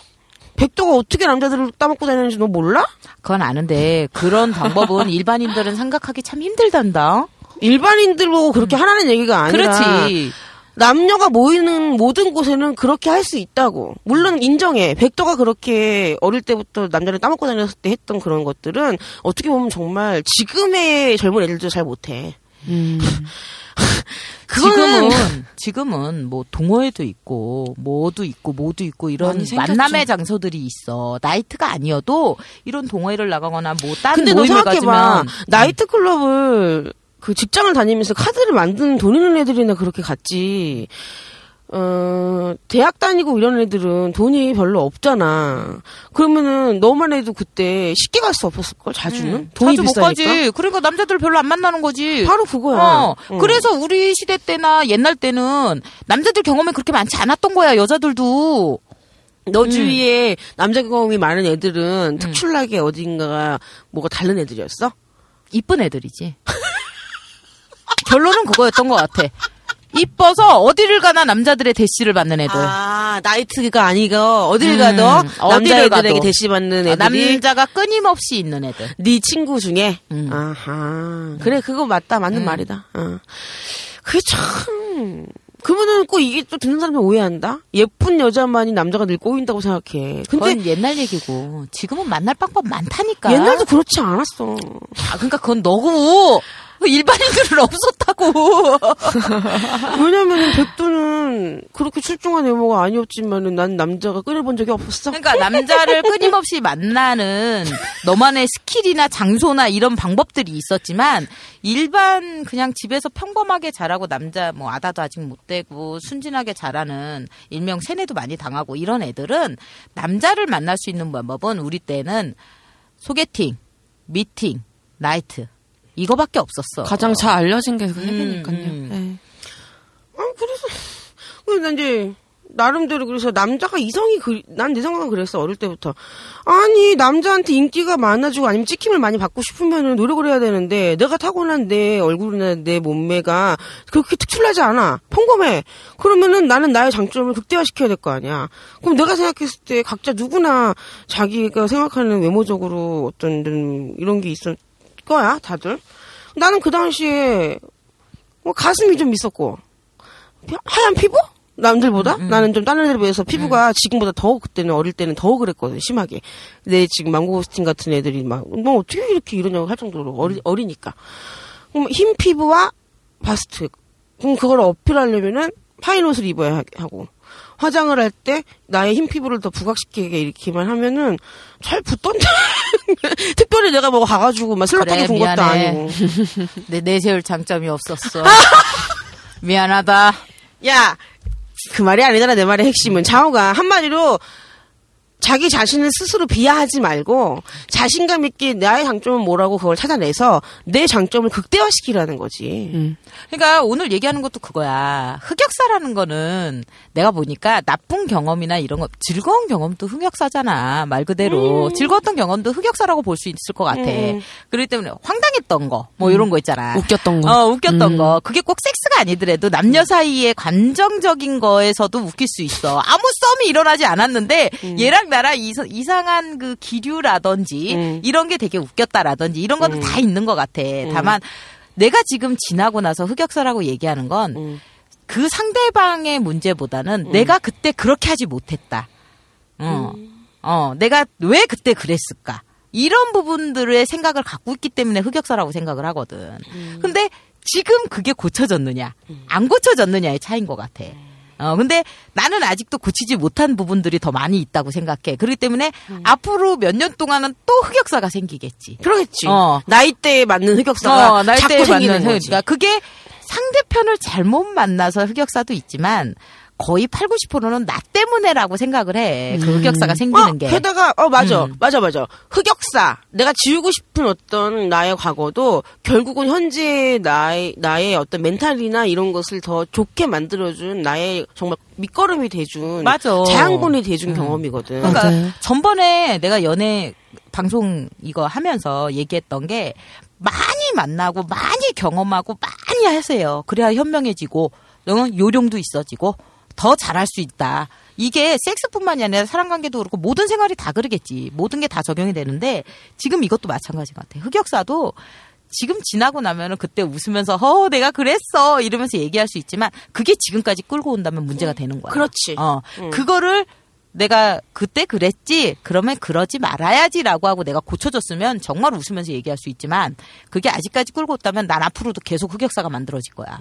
백도가 어떻게 남자들을 따먹고 다니는지 너 몰라? 그건 아는데 그런 방법은 일반인들은 생각하기 참 힘들단다. 일반인들 보고 그렇게 하라는 얘기가 아니라 음. 그렇지. 남녀가 모이는 모든 곳에는 그렇게 할 수 있다고. 물론 인정해. 백도가 그렇게 어릴 때부터 남자를 따먹고 다녔을 때 했던 그런 것들은 어떻게 보면 정말 지금의 젊은 애들도 잘 못해. 음. 그거는 지금은 지금은 뭐 동호회도 있고 뭐도 있고 뭐도 있고 이런. 만남의 장소들이 있어. 나이트가 아니어도 이런 동호회를 나가거나 근데 너 모임을 생각해봐. 가지면 나이트 클럽을 그 직장을 다니면서 카드를 만드는 돈 있는 애들이나 그렇게 갔지. 어, 대학 다니고 이런 애들은 돈이 별로 없잖아. 그러면은 너만 해도 그때 쉽게 갈 수 없었을걸, 자주는? 음, 돈이 자주 못 비싸니까. 가지. 그러니까 남자들 별로 안 만나는 거지. 바로 그거야. 어, 응. 그래서 우리 시대 때나 옛날 때는 남자들 경험이 그렇게 많지 않았던 거야, 여자들도. 너 음. 주위에 남자 경험이 많은 애들은 특출나게 어딘가가 뭐가 다른 애들이었어? 이쁜 애들이지. 결론은 그거였던 것 같아. 이뻐서 어디를 가나 남자들의 대시를 받는 애들. 아, 나이트가 아니고 어딜 음, 가도 어디를 남자애들에게 가도. 대시 받는 아, 애들이 남자가 끊임없이 있는 애들. 네 친구 중에 음. 아하 그래 그거 맞다 맞는 음. 말이다 어. 그게 참 그러면은 꼭 이게 또 듣는 사람이 오해한다 예쁜 여자만이 남자가 늘 꼬인다고 생각해 근데 그건 옛날 얘기고 지금은 만날 방법 많다니까. 옛날도 그렇지 않았어 아 그러니까 그건 너고 일반인들은 없었다고. 왜냐면은 백도는 그렇게 출중한 외모가 아니었지만은 난 남자가 끌어본 적이 없었어 그러니까 남자를 끊임없이 만나는 너만의 skill이나 장소나 이런 방법들이 있었지만 일반 그냥 집에서 평범하게 자라고 남자 뭐 아다도 아직 못 되고 순진하게 자라는 일명 세뇌도 많이 당하고 이런 애들은 남자를 만날 수 있는 방법은 우리 때는 소개팅, 미팅, 나이트 이거밖에 없었어. 가장 잘 알려진 게그 음. 음. 네. 아 그래서 그래서 난 이제 나름대로 그래서 남자가 이성이 그, 난 내 생각은 그랬어 어릴 때부터 아니 남자한테 인기가 많아지고 아니면 찍힘을 많이 받고 싶으면은 노력을 해야 되는데 내가 타고난 내 얼굴이나 내 몸매가 그렇게 특출나지 않아 평범해 그러면은 나는 나의 장점을 극대화시켜야 될 거 아니야 그럼 내가 생각했을 때 각자 누구나 자기가 생각하는 외모적으로 어떤 이런- 게 있을 거야 다들 나는 그 당시에 뭐 가슴이 좀 있었고 피- 하얀 피부? 남들보다? 나는 좀 다른 애들에 비해서 피부가 지금보다 더 그때는 어릴 때는 더 그랬거든 심하게. 내 지금 망고스틴 같은 애들이 막 너 어떻게 이렇게 이러냐고 할 정도로 어리, 어리니까. 그럼 흰 피부와 바스트. 그럼 그걸 어필하려면은 파인 옷을 입어야 하- 하고 화장을 할 때 나의 흰 피부를 더 부각시키게 이렇게만 하면은 잘 붙던데 특별히 내가 뭐 가가지고 막 슬로건이 그래, 군 것도. 아니고 내 내세울 장점이 없었어. 미안하다. 야 그 말이 아니잖아 내 말의 핵심은 장호가 한마디로 자기 자신을 스스로 비하하지 말고 자신감 있게 나의 장점은 뭐라고 그걸 찾아내서 내 장점을 극대화시키라는 거지. 음. 그러니까 오늘 얘기하는 것도 그거야. 흑역사라는 거는 내가 보니까 나쁜 경험이나 이런 거 즐거운 경험도 흑역사잖아. 말 그대로 즐거웠던 경험도 흑역사라고 볼 수 있을 것 같아. 음. 그렇기 때문에 황당했던 거, 뭐 이런 거 있잖아. 웃겼던 거. 어, 웃겼던 음. 거. 그게 꼭 섹스가 아니더라도 남녀 사이의 감정적인 거에서도 웃길 수 있어. 아무 썸이 일어나지 않았는데 얘랑 나랑 이서- 이상한 그 기류라든지 음. 이런 게 되게 웃겼다라든지 이런 것도 다 있는 것 같아. 다만 내가 지금 지나고 나서 흑역사라고 얘기하는 건 음. 그 상대방의 문제보다는 내가 그때 그렇게 하지 못했다. 어, 어, 내가 왜 그때 그랬을까? 이런 부분들의 생각을 갖고 있기 때문에 흑역사라고 생각을 하거든. 근데 지금 그게 고쳐졌느냐, 안 고쳐졌느냐의 차이인 것 같아. 어, 근데 나는 아직도 고치지 못한 부분들이 더 많이 있다고 생각해. 그렇기 때문에 앞으로 몇 년 동안은 또 흑역사가 생기겠지. 그러겠지. 어. 나이대에 맞는 흑역사가 어, 나이대에 자꾸 생기는 맞는 거지. 그러니까 그게 상대편을 잘못 만나서 흑역사도 있지만 거의 8, 90%는 나 때문에라고 생각을 해. 그 흑역사가 생기는 어, 게. 게다가 어 맞아 음. 맞아 맞아 흑역사 내가 지우고 싶은 어떤 나의 과거도 결국은 현재 나의 나의 어떤 멘탈이나 이런 것을 더 좋게 만들어 준 나의 정말 밑거름이 돼준 맞아. 자양분이 돼준 경험이거든. 그러니까 맞아요. 전번에 내가 연애 방송 이거 하면서 얘기했던 게 많이 만나고 많이 경험하고 많이 하세요. 그래야 현명해지고 어, 요령도 있어지고 더 잘할 수 있다. 이게 섹스뿐만이 아니라 사람 관계도 그렇고 모든 생활이 다 그러겠지. 모든 게 다 적용이 되는데 지금 이것도 마찬가지 같아. 흑역사도 지금 지나고 나면은 그때 웃으면서 어 내가 그랬어 이러면서 얘기할 수 있지만 그게 지금까지 끌고 온다면 문제가 되는 거야. 그렇지. 어 음. 그거를 내가 그때 그랬지 그러면 그러지 말아야지라고 하고 내가 고쳐줬으면 정말 웃으면서 얘기할 수 있지만 그게 아직까지 끌고 왔다면 난 앞으로도 계속 흑역사가 만들어질 거야.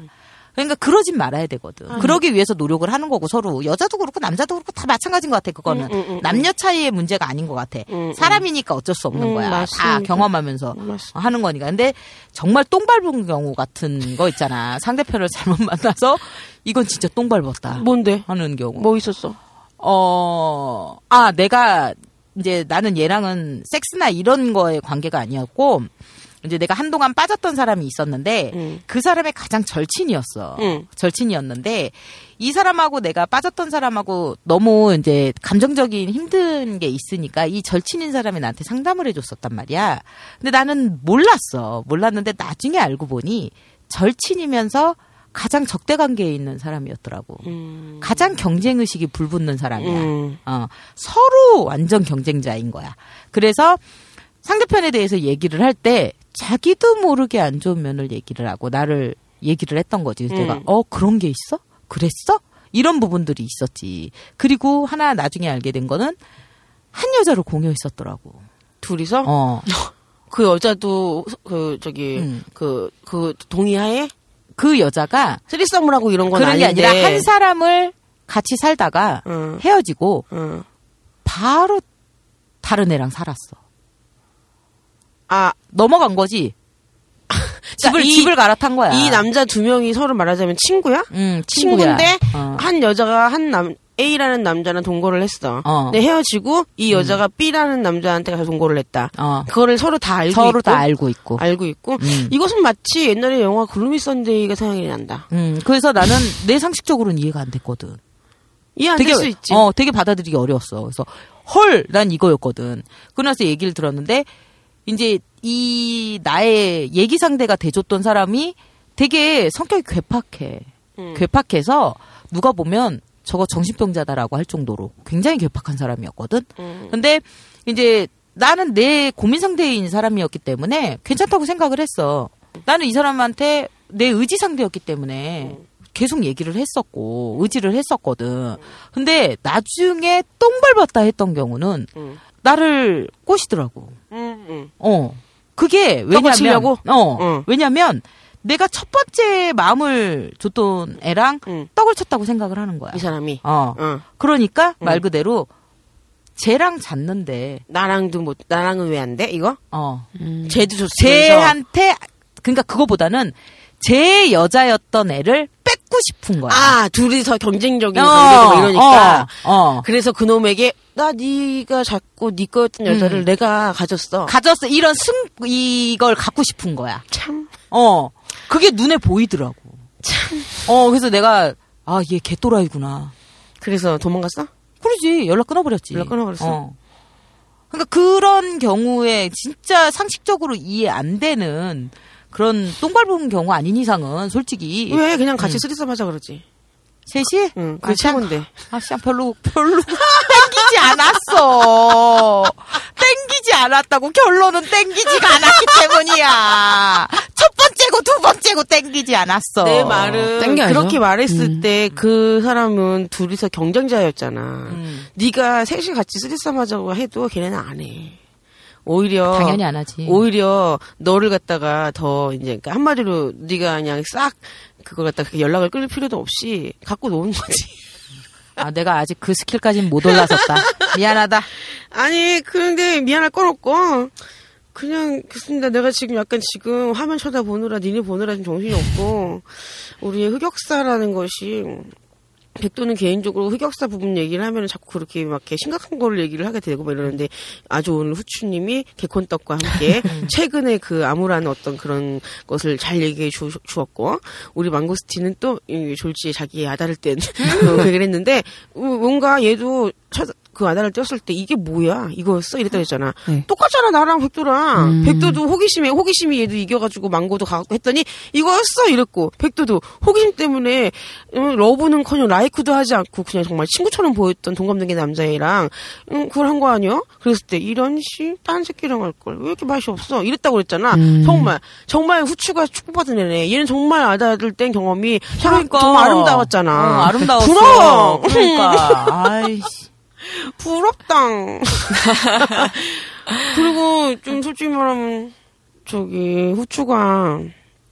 그러니까 그러진 말아야 되거든. 그러기 위해서 노력을 하는 거고 서로 여자도 그렇고 남자도 그렇고 다 마찬가지인 것 같아. 그거는 음, 음, 음, 남녀 차이의 문제가 아닌 것 같아. 음, 음. 사람이니까 어쩔 수 없는 음, 거야. 다 맞습니다. 경험하면서 맞습니다. 하는 거니까. 근데 정말 똥 밟은 경우 같은 거 있잖아. 상대편을 잘못 만나서 이건 진짜 똥 밟았다. 뭔데? 하는 경우. 뭐 있었어? 어, 아, 내가 이제 나는 얘랑은 섹스나 이런 거에 관계가 아니었고, 이제 내가 한동안 빠졌던 사람이 있었는데, 음. 그 사람의 가장 절친이었어. 음. 절친이었는데, 이 사람하고 내가 빠졌던 사람하고 너무 이제 감정적인 힘든 게 있으니까 이 절친인 사람이 나한테 상담을 해줬었단 말이야. 근데 나는 몰랐어. 몰랐는데 나중에 알고 보니 절친이면서 가장 적대 관계에 있는 사람이었더라고. 음. 가장 경쟁 의식이 불붙는 사람이야. 음. 어, 서로 완전 경쟁자인 거야. 그래서 상대편에 대해서 얘기를 할 때 자기도 모르게 안 좋은 면을 얘기를 하고 나를 얘기를 했던 거지. 그래서 음. 내가 어 그런 게 있어? 그랬어? 이런 부분들이 있었지. 그리고 하나 나중에 알게 된 거는 한 여자를 공유했었더라고. 둘이서 어. 그 여자도 그 저기 음. 그그 동의하에 그 여자가 threesome을 하고 이런 건 그런 게 아닌데. 아니라 한 사람을 같이 살다가 응. 헤어지고 응. 바로 다른 애랑 살았어. 아, 넘어간 거지. 집을 이- 집을 갈아탄 거야. 이 남자 두 명이 서로 말하자면 친구야? 응, 친구야. 친구인데 어. 한 여자가 한 남 A라는 남자랑 동거를 했어. 어. 근데 헤어지고 이 여자가 B라는 남자한테 가서 동거를 했다. 어. 그거를 서로 다 알고 서로 있고 다 알고 있고. 알고 있고 음. 이것은 마치 옛날에 영화 Gloomy Sunday가 생각이 난다. 음, 그래서 나는 내 상식적으로는 이해가 안 됐거든. 이해 안 될 수 있지. 어, 되게 받아들이기 어려웠어. 그래서 헐, 난 이거였거든. 그러나서 얘기를 들었는데 이제 이 나의 얘기 상대가 돼줬던 사람이 되게 성격이 괴팍해. 음. 괴팍해서 누가 보면 저거 정신병자다라고 할 정도로 굉장히 괴팍한 사람이었거든. 음. 근데 이제 나는 내 고민 상대인 사람이었기 때문에 괜찮다고 생각을 했어. 나는 이 사람한테 내 의지 상대였기 때문에 계속 얘기를 했었고 의지를 했었거든. 근데 나중에 똥 밟았다 했던 경우는 음. 나를 꼬시더라고. 어. 그게 왜냐면? 어. 응. 왜냐면 내가 첫 번째 마음을 줬던 애랑 응. 떡을 쳤다고 생각을 하는 거야. 이 사람이. 어. 어. 그러니까 말 응. 그대로 쟤랑 잤는데 나랑도 못, 나랑은 왜 안 돼? 이거? 어. 음. 쟤도 줬으면서. 쟤한테 그러니까 그거보다는 제 여자였던 애를 뺏고 싶은 거야. 아, 둘이서 경쟁적인 어, 관계고 막 이러니까. 어, 어. 그래서 그놈에게 나 네가 자꾸 네 거였던 여자를 음. 내가 가졌어. 가졌어. 이런 승 이걸 갖고 싶은 거야. 참. 어. 그게 눈에 보이더라고. 참. 어, 그래서 내가 아, 얘 개또라이구나. 그래서 도망갔어? 그러지. 연락 끊어버렸지. 연락 끊어버렸어? 어. 그러니까 그런 경우에 진짜 상식적으로 이해 안 되는 그런 똥 밟은 경우 아닌 이상은 솔직히 왜 그냥 같이 음. 쓰리썸 하자 그러지? 셋이 응, 아, 그게 최고인데. 아, 참 별로 별로 땡기지 않았어. 땡기지 않았다고 결론은 땡기지가 않았기 때문이야. 첫 번째고 두 번째고 땡기지 않았어. 내 말은 땡겨야죠. 그렇게 말했을 음. 때그 사람은 둘이서 경쟁자였잖아. 음. 네가 셋이 같이 쓰리썸 하자고 해도 걔네는 안 해. 오히려 당연히 안 하지. 오히려 너를 갖다가 더 이제 그러니까 한마디로 네가 그냥 싹 그걸 갖다가 연락을 끊을 필요도 없이 갖고 노는 거지. 아, 내가 아직 그 스킬까지는 못 올라섰다. 미안하다. 아니 그런데 미안할 건 없고 그냥 그렇습니다. 내가 지금 약간 지금 화면 쳐다보느라 니네 보느라 좀 정신이 없고 우리의 흑역사라는 것이 백도는 개인적으로 흑역사 부분 얘기를 하면 자꾸 그렇게 막 이렇게 심각한 거를 얘기를 하게 되고 막 이러는데 아주 오늘 후추님이 개콘떡과 함께 최근에 그 암울한 어떤 그런 것을 잘 얘기해 주, 주었고 우리 망고스틴은 또이 졸지에 자기의 아다를 뗀 그 얘기를 했는데 어, 뭔가 얘도 첫, 그 아다를 떼었을 때 이게 뭐야 이거였어 이랬다 했잖아 네. 똑같잖아 나랑 백도랑 음. 백도도 호기심에 호기심이 얘도 이겨가지고 망고도 가고 했더니 이거였어 이랬고 백도도 호기심 때문에 어, 러브는커녕 라이크도 하지 않고 그냥 정말 친구처럼 보였던 동갑내기 남자애랑 음, 그걸 한 거 아니야? 그랬을 때 이런 씨딴 새끼랑 할 걸 왜 이렇게 맛이 없어 이랬다고 그랬잖아 음. 정말 정말 후추가 축복받은 애네 얘는 정말 아다를 뗀 경험이 참- 그러니까. 정말 아름다웠잖아 어, 아름다웠어. 부러워 그러니까. 아이씨. 부럽당. 그리고 좀 솔직히 말하면 저기 후추가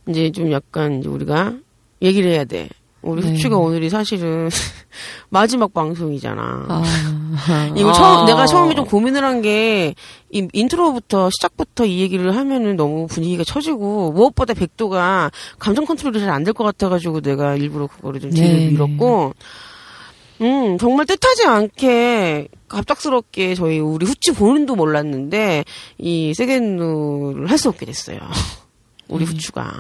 이제 좀 약간 이제 우리가 얘기를 해야 돼. 우리 네. 후추가 오늘이 사실은 마지막 방송이잖아. 아. 이거 아. 처음 내가 처음에 좀 고민을 한 게 이 intro부터 시작부터 이 얘기를 하면은 너무 분위기가 처지고 무엇보다 백도가 감정 컨트롤이 잘 안 될 것 같아가지고 내가 일부러 그거를 좀 뒤로 네, 밀었고 음 정말 뜻하지 않게 갑작스럽게 저희 우리 후추 본인도 몰랐는데 이 섹앤누를 할 수 없게 됐어요. 우리 후추가.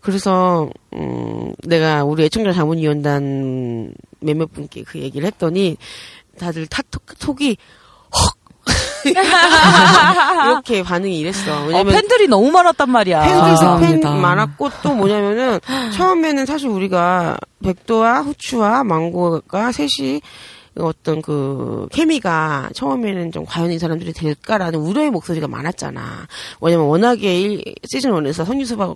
그래서 음 내가 우리 애청자 자문위원단 몇몇 분께 그 얘기를 했더니 다들 타, 톡, 톡이 헉 이렇게 반응이 이랬어. 어, 왜냐면 팬들이 너무 많았단 말이야. 팬들이 팬 감사합니다. 많았고 또 뭐냐면은 처음에는 사실 우리가 백도와 후추와 망고가 셋이 어떤 그 케미가 처음에는 좀 과연 이 사람들이 될까라는 우려의 목소리가 많았잖아. 왜냐면 워낙에 일, 시즌 1에서 성유수박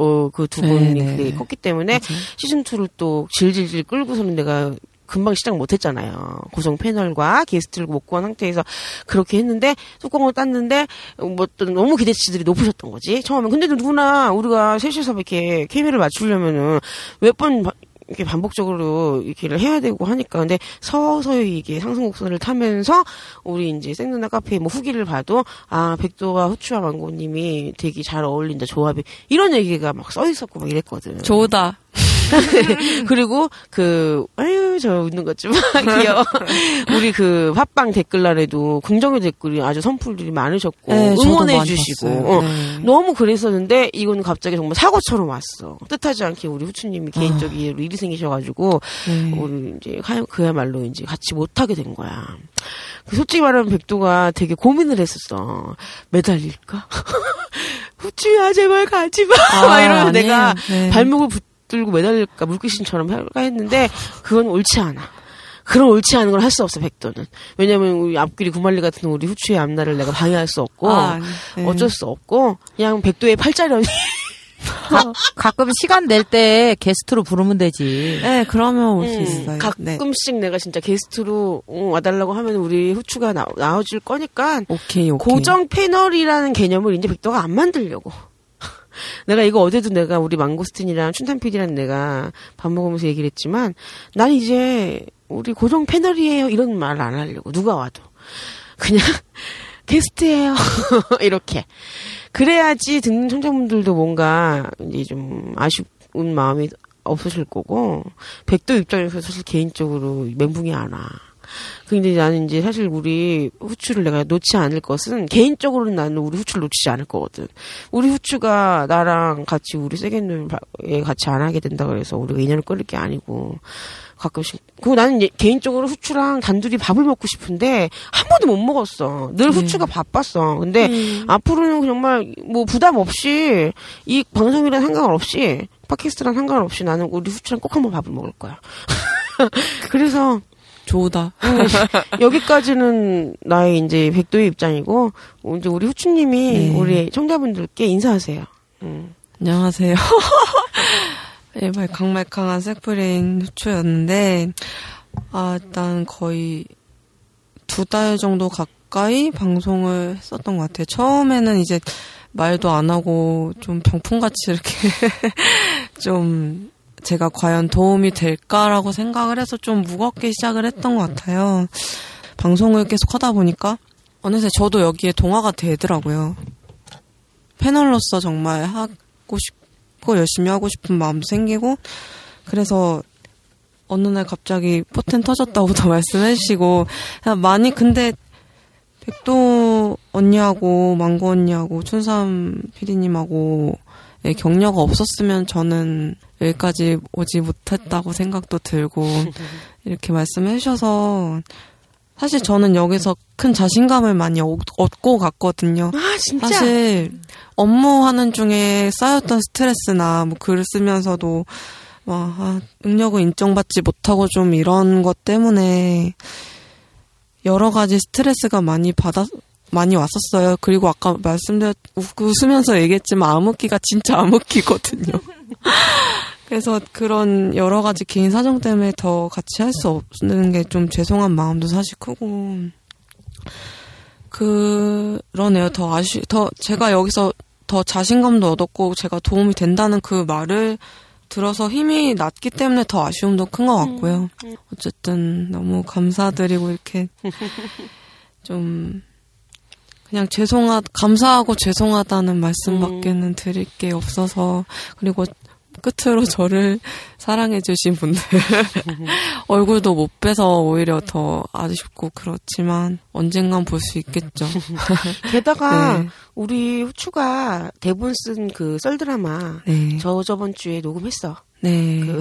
어, 그 두 분이 네, 네. 그게 컸기 때문에 맞아요. 시즌 2를 또 질질질 끌고서는 내가 금방 시작 못했잖아요. 고정 패널과 게스트를 못 구한 상태에서 그렇게 했는데 뚜껑을 땄는데 뭐 또 너무 기대치들이 높으셨던 거지 처음에. 근데 누구나 우리가 셋이서 이렇게 케미를 맞추려면은 몇번 이렇게 반복적으로 이렇게를 해야 되고 하니까 근데 서서히 이게 상승 곡선을 타면서 우리 이제 생누나 카페 뭐 후기를 봐도 아 백도와 후추와 망고님이 되게 잘 어울린다 조합이 이런 얘기가 막 써 있었고 막 이랬거든. 좋다. 그리고 그 아유 저 웃는 것 좀 귀여워. 우리 그 팟빵 댓글란에도 긍정의 댓글이 아주 선풀들이 많으셨고 네, 응원해 주시고. 어, 네. 너무 그랬었는데 이건 갑자기 정말 사고처럼 왔어. 뜻하지 않게 우리 후추님이 아. 개인적 이해로 일이 생기셔가지고 네. 우리 이제 하- 그야말로 이제 같이 못하게 된 거야. 그 솔직히 말하면 백도가 되게 고민을 했었어. 매달릴까? 후추야 제발 가지 마. 막 아, 아니에요. 내가 네. 발목을 붙 들고 매달릴까 물귀신처럼 할까 했는데 그건 옳지 않아. 그런 옳지 않은 걸 할 수 없어 백도는. 왜냐면 우리 앞길이 구말리 같은 우리 후추의 앞날을 내가 방해할 수 없고 아, 네. 어쩔 수 없고 그냥 백도의 팔자련이 가, 가끔 시간 낼 때 게스트로 부르면 되지. 네, 그러면 올수 음, 있어요. 네. 가끔씩 내가 진짜 게스트로 어, 와달라고 하면 우리 후추가 나, 나와줄 거니까 오케이, 오케이. 고정 패널이라는 개념을 이제 백도가 안 만들려고. 내가 이거 어제도 내가 우리 망고스틴이랑 춘탄 PD랑 내가 밥 먹으면서 얘기를 했지만 난 이제 우리 고정 패널이에요. 이런 말 안 하려고. 누가 와도. 그냥 게스트예요. 이렇게. 그래야지 듣는 청자분들도 뭔가 이제 좀 아쉬운 마음이 없으실 거고 백도 입장에서 사실 개인적으로 멘붕이 안 와. 근데 나는 이제 사실 우리 후추를 내가 놓지 않을 것은 개인적으로는 나는 우리 후추를 놓치지 않을 거거든. 우리 후추가 나랑 같이 우리 세겐누에 같이 안 하게 된다 그래서 우리가 인연을 끊을 게 아니고 가끔씩. 그리고 나는 예- 개인적으로 후추랑 단둘이 밥을 먹고 싶은데 한 번도 못 먹었어. 늘 후추가 바빴어. 근데 앞으로는 정말 뭐 부담 없이 이 방송이랑 상관없이 팟캐스트랑 상관없이 나는 우리 후추랑 꼭 한 번 밥을 먹을 거야. 그래서 좋다. 여기까지는 나의 이제 백도의 입장이고 이제 우리 후추님이 네. 우리 청자분들께 인사하세요. 음. 안녕하세요. 예, 말캉말캉한 색프레인 후추였는데, 아, 일단 거의 두 달 정도 가까이 방송을 했었던 것 같아요. 처음에는 이제 말도 안 하고 좀 병풍같이 이렇게 좀 제가 과연 도움이 될까라고 생각을 해서 좀 무겁게 시작을 했던 것 같아요. 방송을 계속 하다 보니까 어느새 저도 여기에 동화가 되더라고요. 패널로서 정말 하고 싶고 열심히 하고 싶은 마음도 생기고 그래서 어느 날 갑자기 포텐 터졌다고도 말씀해 주시고 많이 근데 백도 언니하고 망고 언니하고 춘삼 PD님하고 의 격려가 없었으면 저는 여기까지 오지 못했다고 생각도 들고 이렇게 말씀해 주셔서 사실 저는 여기서 큰 자신감을 많이 얻- 얻고 갔거든요. 아 진짜. 사실 업무하는 중에 쌓였던 스트레스나 뭐 글을 쓰면서도 와 아, 능력을 인정받지 못하고 좀 이런 것 때문에 여러 가지 스트레스가 많이 받아 많이 왔었어요. 그리고 아까 말씀드렸 웃- 웃으면서 얘기했지만 암흑기가 진짜 암흑기거든요. 그래서 그런 여러 가지 개인 사정 때문에 더 같이 할 수 없는 게 좀 죄송한 마음도 사실 크고 그러네요. 더 아쉬, 더, 제가 여기서 더 자신감도 얻었고, 제가 도움이 된다는 그 말을 들어서 힘이 났기 때문에 더 아쉬움도 큰 것 같고요. 어쨌든 너무 감사드리고, 이렇게 좀, 그냥 죄송하, 감사하고 죄송하다는 말씀밖에는 드릴 게 없어서, 그리고 끝으로 저를 사랑해주신 분들, 얼굴도 못 빼서 오히려 더 아쉽고 그렇지만, 언젠간 볼 수 있겠죠. 게다가 네. 우리 후추가 대본 쓴 그 썰드라마 네. 저 저번 주에 녹음했어. 네. 그,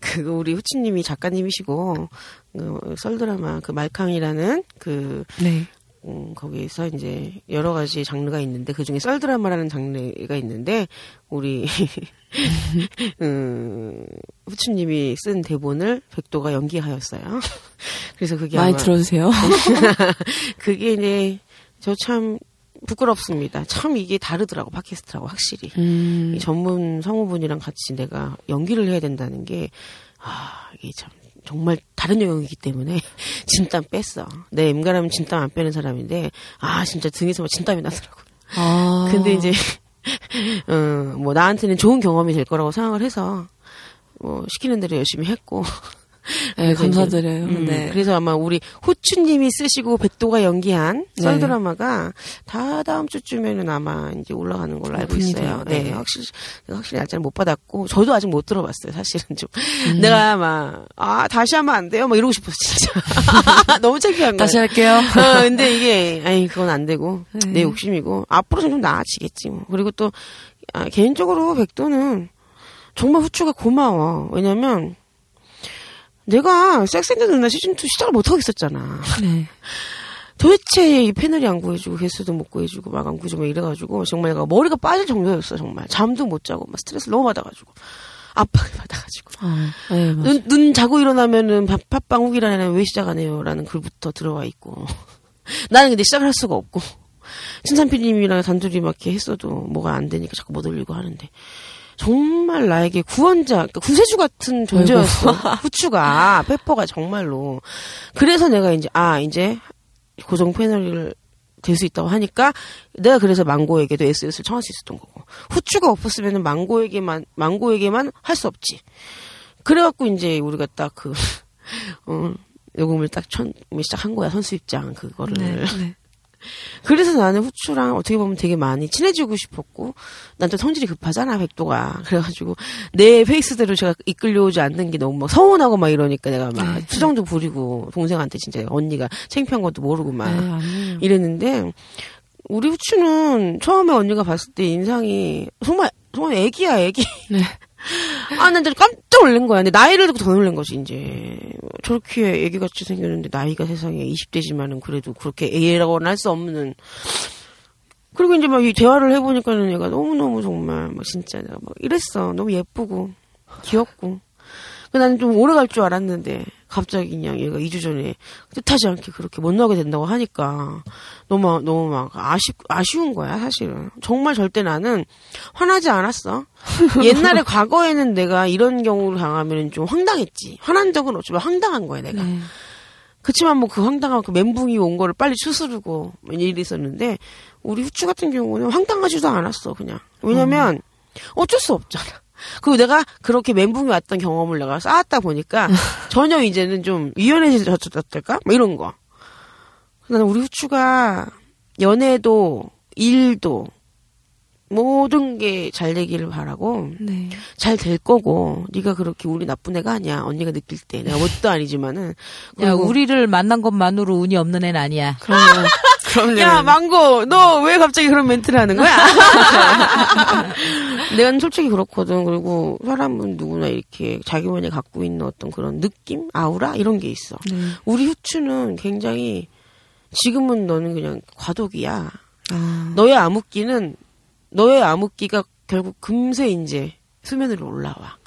그 우리 후추님이 작가님이시고 그 썰드라마 그 말캉이라는 그 네. 음, 거기서 이제 여러 가지 장르가 있는데 그 중에 썰 드라마라는 장르가 있는데 우리 음, 후추님이 쓴 대본을 백도가 연기하였어요. 그래서 그게 많이 아마 들어주세요. 그게 이제 저 참 부끄럽습니다. 참 이게 다르더라고 팟캐스트라고 확실히. 음, 이 전문 성우분이랑 같이 내가 연기를 해야 된다는 게, 아, 이게 참, 정말 다른 영역이기 때문에 진땀 뺐어. 내 임가라면 진땀 안 빼는 사람인데, 아, 진짜 등에서 막 진땀이 나더라고. 아. 근데 이제, 어, 뭐, 나한테는 좋은 경험이 될 거라고 생각을 해서, 뭐, 시키는 대로 열심히 했고. 네, 이제, 감사드려요. 음, 네. 그래서 아마 우리 호추님이 쓰시고 백도가 연기한 네. 썰 드라마가 다 다음 주쯤에는 아마 이제 올라가는 걸로 알고 있어요. 네, 네. 확실히 확실히 날짜를 못 받았고 저도 아직 못 들어봤어요. 사실은 좀 음. 내가 막 아 다시 하면 안 돼요? 막 이러고 싶었어 진짜 너무 창피한 거야. 다시 할게요. 어, 근데 이게 아니 그건 안 되고 네. 내 욕심이고 앞으로는 좀 나아지겠지 뭐. 그리고 또 아, 개인적으로 백도는 정말 후추가 고마워. 왜냐면 내가 섹스앤드 누나 시즌 2 시작을 못 하고 있었잖아. 네. 도대체 이 패널이 안 구해주고 개수도 못 구해주고 막 안 구해주고 막 이래가지고 정말 내가 머리가 빠질 정도였어 정말 잠도 못 자고 막 스트레스 너무 받아가지고 압박을 받아가지고 아, 네. 눈, 눈 자고 일어나면은 밥- 팟빵 후기란에는 왜 시작 안 해요? 라는 글부터 들어와 있고. 나는 근데 시작을 할 수가 없고. 신산 PD님이랑 단둘이 막 이렇게 했어도 뭐가 안 되니까 자꾸 못 올리고 하는데. 정말 나에게 구원자, 그러니까 구세주 같은 존재였어. 후추가, 페퍼가 정말로. 그래서 내가 이제, 아, 이제 고정 패널을 될 수 있다고 하니까 내가 그래서 망고에게도 SS를 청할 수 있었던 거고 후추가 없었으면 망고에게만 망고에게만 할 수 없지. 그래갖고 이제 우리가 딱 그 어, 녹음을 딱 천, 시작한 거야 선수 입장 그거를. 네, 네. 그래서 나는 후추랑 어떻게 보면 되게 많이 친해지고 싶었고, 난 또 성질이 급하잖아, 백도가. 그래가지고, 내 페이스대로 제가 이끌려오지 않는 게 너무 막 서운하고 막 이러니까 내가 막 네. 투정도 부리고, 동생한테 진짜 언니가 창피한 것도 모르고 막 네, 아니에요. 이랬는데, 우리 후추는 처음에 언니가 봤을 때 인상이 정말, 정말 애기야, 애기. 네. 아, 난 진짜 깜짝 놀란 거야. 근데 나이를 듣고 더 놀란 거지, 이제. 저렇게 애기같이 생겼는데, 나이가 세상에 20대지만은 그래도 그렇게 애라고는 할 수 없는. 그리고 이제 막 이 대화를 해보니까는 얘가 너무너무 정말, 막 진짜 내가 막 이랬어. 너무 예쁘고, 귀엽고. 그 나는 좀 오래 갈 줄 알았는데, 갑자기 그냥 얘가 2주 전에 뜻하지 않게 그렇게 못 나오게 된다고 하니까, 너무, 너무 막 아쉬, 아쉬운 거야, 사실은. 정말 절대 나는 화나지 않았어. 옛날에 과거에는 내가 이런 경우를 당하면 좀 황당했지. 화난 적은 없지만 황당한 거야, 내가. 네. 그치만 뭐 그 황당한 그 멘붕이 온 거를 빨리 추스르고 뭐 일이 있었는데 우리 후추 같은 경우는 황당하지도 않았어 그냥 왜냐면 어쩔 수 없잖아 그리고 내가 그렇게 멘붕이 왔던 경험을 내가 쌓았다 보니까 전혀 이제는 좀 유연해졌달까? 뭐 이런 거. 나는 우리 후추가 연애도 일도 모든 게 잘 되기를 바라고 네. 잘될 거고 네가 그렇게 우리 나쁜 애가 아니야 언니가 느낄 때 내가 뭣도 아니지만은 야, 우리를 만난 것만으로 운이 없는 애는 아니야. 그럼요. 그럼요. 야, 망고, 너 왜 갑자기 그런 멘트를 하는 거야? 내가 솔직히 그렇거든. 그리고 사람은 누구나 이렇게 자기만이 갖고 있는 어떤 그런 느낌? 아우라? 이런 게 있어. 네. 우리 후추는 굉장히, 지금은 너는 그냥 과도기야. 아, 너의 암흑기는, 너의 암흑기가 결국 금세 이제 수면으로 올라와.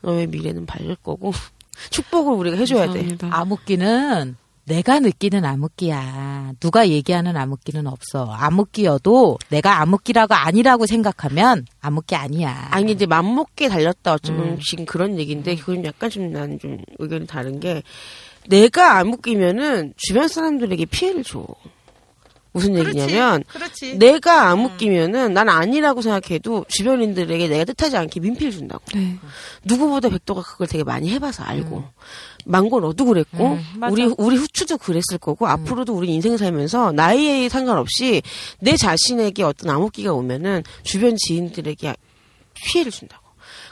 너의 미래는 밝을 거고, 축복을 우리가 해줘야 돼. 감사합니다. 암흑기는 내가 느끼는 암흑기야. 누가 얘기하는 암흑기는 없어. 암흑기여도 내가 암흑기라고 아니라고 생각하면 암흑기 아니야. 아니 이제 맘먹게 달렸다 어쩌면 음. 지금 그런 얘기인데 그건 약간 좀 나는 좀 의견이 다른 게 내가 안 묶이면은 주변 사람들에게 피해를 줘. 무슨 얘기냐면 그렇지. 내가 안 묶이면은 난 아니라고 생각해도 주변인들에게 내가 뜻하지 않게 민폐를 준다고. 네. 누구보다 백도가 그걸 되게 많이 해봐서 알고. 망고 너도 그랬고 음. 우리 우리 후추도 그랬을 거고 앞으로도 우리 인생 살면서 나이에 상관없이 내 자신에게 어떤 암흑기가 오면은 주변 지인들에게 피해를 준다고.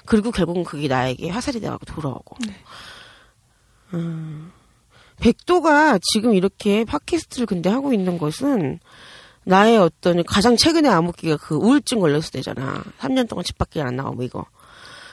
그리고 결국은 그게 나에게 화살이 돼가고 돌아오고. 음, 백도가 지금 이렇게 팟캐스트를 근데 하고 있는 것은 나의 어떤 가장 최근의 암흑기가 그 우울증 걸렸을 때잖아. 3년 동안 집 밖에 안 나가고 이거.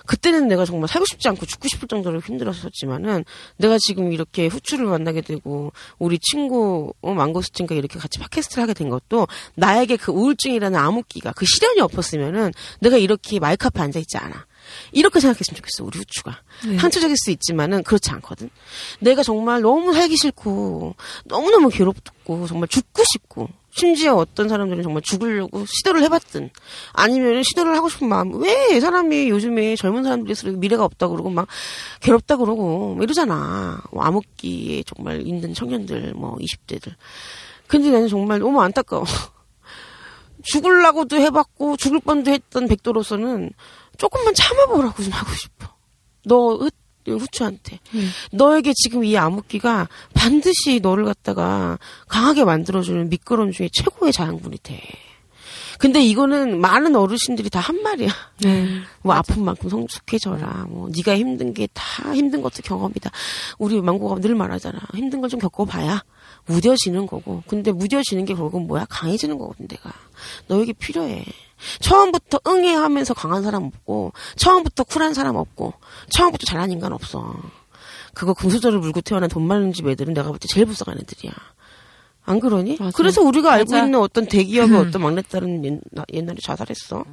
그때는 내가 정말 살고 싶지 않고 죽고 싶을 정도로 힘들었었지만은 내가 지금 이렇게 후추를 만나게 되고 우리 친구 어, 망고스틴과 이렇게 같이 팟캐스트를 하게 된 것도 나에게 그 우울증이라는 암흑기가 그 시련이 없었으면은 내가 이렇게 마이크 앞에 앉아 있지 않아. 이렇게 생각했으면 좋겠어 우리 후추가 네. 상처적일 수 있지만은 그렇지 않거든. 내가 정말 너무 살기 싫고 너무 너무 괴롭고 정말 죽고 싶고 심지어 어떤 사람들은 정말 죽으려고 시도를 해봤든 아니면 시도를 하고 싶은 마음 왜 사람이 요즘에 젊은 사람들이 미래가 없다 그러고 막 괴롭다 그러고 뭐 이러잖아 뭐 암흑기에 정말 있는 청년들 뭐 20대들 근데 나는 정말 너무 안타까워 죽으려고도 해봤고 죽을 뻔도 했던 백도로서는 조금만 참아보라고 좀 하고 싶어 너 후- 후추한테 음. 너에게 지금 이 암흑기가 반드시 너를 갖다가 강하게 만들어주는 미끄럼 중에 최고의 자양분이 돼. 근데 이거는 많은 어르신들이 다 한 말이야. 네. 뭐 아픈 만큼 성숙해져라. 뭐 네가 힘든 게 다 힘든 것도 경험이다. 우리 망고가 늘 말하잖아. 힘든 걸 좀 겪어봐야 무뎌지는 거고. 근데 무뎌지는 게 결국은 뭐야? 강해지는 거거든 내가. 너에게 필요해. 처음부터 응애 하면서 강한 사람 없고 처음부터 쿨한 사람 없고 처음부터 잘난 인간 없어. 그거 금수저를 물고 태어난 돈 많은 집 애들은 내가 볼 때 제일 불쌍한 애들이야. 안 그러니? 맞아. 그래서 우리가 알고 맞아. 있는 어떤 대기업의 어떤 막내딸은 옛, 옛날에 자살했어.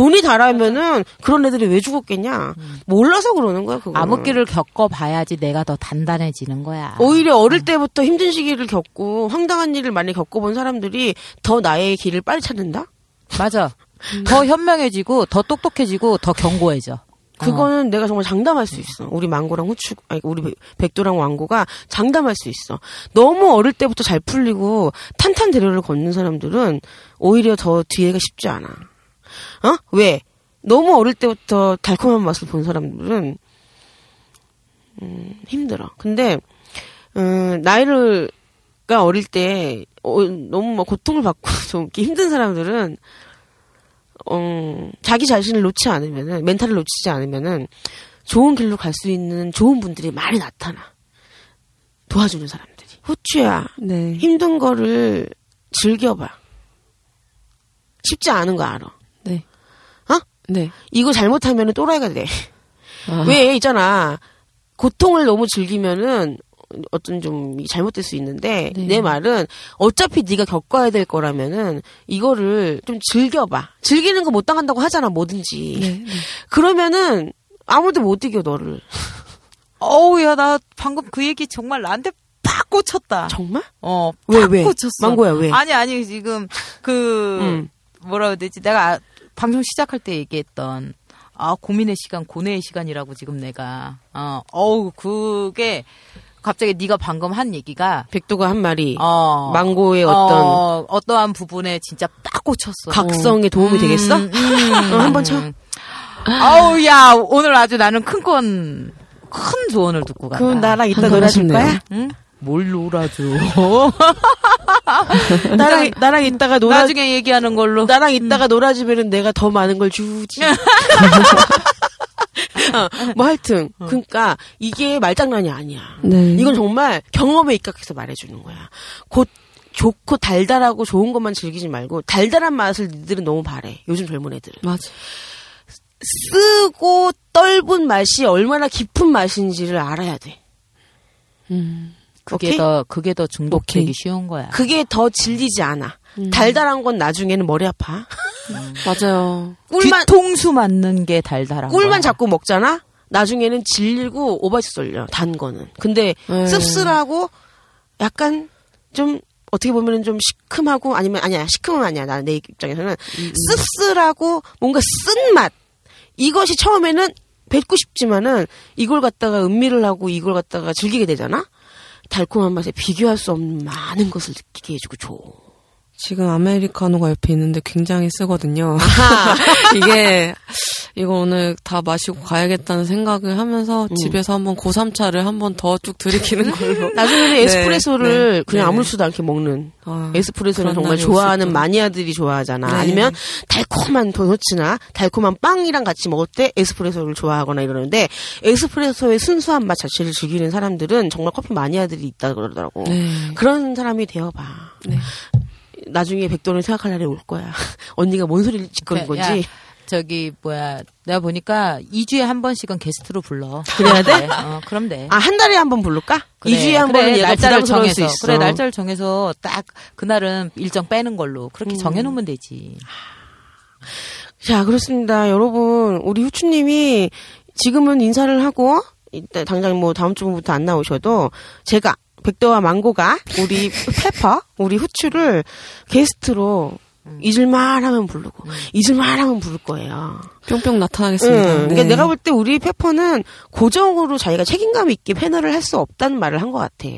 돈이 달하면은 그런 애들이 왜 죽었겠냐? 몰라서 그러는 거야, 그거. 암흑기를 겪어봐야지 내가 더 단단해지는 거야. 오히려 어릴 때부터 힘든 시기를 겪고 황당한 일을 많이 겪어본 사람들이 더 나의 길을 빨리 찾는다? 맞아. 더 현명해지고 더 똑똑해지고 더 견고해져. 그거는 내가 정말 장담할 수 있어. 우리 망고랑 후추, 아니 우리 백- 백도랑 왕고가 장담할 수 있어. 너무 어릴 때부터 잘 풀리고 탄탄대로를 걷는 사람들은 오히려 더 뒤에가 쉽지 않아. 어? 왜? 너무 어릴 때부터 달콤한 맛을 본 사람들은 음, 힘들어. 근데 음, 나이를 가 어릴 때 어, 너무 막 고통을 받고 좀 힘든 사람들은 어, 자기 자신을 놓지 않으면은 멘탈을 놓치지 않으면은 좋은 길로 갈 수 있는 좋은 분들이 많이 나타나 도와주는 사람들이 후추야 네. 힘든 거를 즐겨봐 쉽지 않은 거 알아 네. 이거 잘못하면은 또라이가 돼 아. 왜 있잖아 고통을 너무 즐기면은 어떤 좀 잘못될 수 있는데 네. 내 말은 어차피 네가 겪어야 될 거라면은 이거를 좀 즐겨봐 즐기는 거 못 당한다고 하잖아 뭐든지 네. 네. 그러면은 아무도 못 이겨 너를 어우, 야, 나 방금 그 얘기 정말 나한테 팍 꽂혔다. 정말 어, 왜? 꽂혔어. 망고야, 왜? 아니, 아니, 지금, 그, 음. 뭐라 해야 되지? 내가 방송 시작할 때 얘기했던, 아, 고민의 시간, 고뇌의 시간이라고 지금 내가, 어, 어우, 그게, 갑자기 네가 방금 한 얘기가, 백도가 한 말이 어, 망고의 어떤 어, 어떠한 부분에 진짜 딱 꽂혔어. 각성에 도움이 되겠어? 음, 음. 어, 한번 쳐. 아우, 야, 오늘 아주 나는 큰 건, 큰 조언을 듣고 간다. 그럼 나랑 이따 놀아줄. 거야? 응? 뭘 놀아줘. 나랑 나랑 이따가 놀아 나중에 얘기하는 걸로. 나랑 이따가 놀아주면은 내가 더 많은 걸 주지. 어, 뭐 하여튼 그러니까 이게 말장난이 아니야. 네. 이건 정말 경험에 입각해서 말해주는 거야. 곧 좋고 달달하고 좋은 것만 즐기지 말고 달달한 맛을 니들은 너무 바래. 요즘 젊은 애들은. 맞아. 쓰고 떫은 맛이 얼마나 깊은 맛인지를 알아야 돼. 음. 그게 오케이? 더, 그게 더 중독되기 오케이. 쉬운 거야. 그게 더 질리지 않아. 음. 달달한 건 나중에는 머리 아파. 맞아요. 꿀만 뒤통수 맞는 게 달달한 꿀만 거야. 자꾸 먹잖아. 나중에는 질리고 오바지 쏠려 단 거는. 근데 네. 씁쓸하고 약간 좀 어떻게 보면은 좀 시큼하고 아니면 아니야 시큼은 아니야 나 내 입장에서는 씁쓸하고 뭔가 쓴 맛 이것이 처음에는 뱉고 싶지만은 이걸 갖다가 음미를 하고 이걸 갖다가 즐기게 되잖아. 달콤한 맛에 비교할 수 없는 많은 것을 느끼게 해주고 줘. 지금 아메리카노가 옆에 있는데 굉장히 쓰거든요. 이게 이거 오늘 다 마시고 가야겠다는 생각을 하면서 집에서 한번 고3차를 한번 더 쭉 들이키는 걸로. 나중에는 네, 에스프레소를 네, 그냥 네. 아무렇지도 않게 먹는 아, 에스프레소는 정말 좋아하는 줄. 마니아들이 좋아하잖아. 네. 아니면 달콤한 도너츠나 달콤한 빵이랑 같이 먹을 때 에스프레소를 좋아하거나 이러는데 에스프레소의 순수한 맛 자체를 즐기는 사람들은 정말 커피 마니아들이 있다 그러더라고. 네. 그런 사람이 되어봐. 네. 나중에 백도를 생각할 날이 올 거야. 언니가 뭔 소리를 짓거린 야, 건지. 저기, 뭐야. 내가 보니까 2주에 한 번씩은 게스트로 불러. 그래야 돼? 어, 그럼 돼. 아, 한 달에 한 번 부를까? 그래, 이 2주에 한 그래, 번은 날짜를 정해서. 수 있어. 그래, 날짜를 정해서 딱 그날은 일정 빼는 걸로. 음. 그렇게 정해 놓으면 되지. 자, 그렇습니다. 여러분, 우리 후추님이 지금은 인사를 하고, 일단 당장 뭐 다음 주부터 안 나오셔도, 제가, 백도와 망고가, 우리 페퍼, 우리 후추를 게스트로 잊을만 하면 부르고, 잊을만 하면 부를 거예요. 뿅뿅 응. 나타나겠습니다. 그러니까 네. 내가 볼 때 우리 페퍼는 고정으로 자기가 책임감 있게 패널을 할 수 없다는 말을 한 것 같아.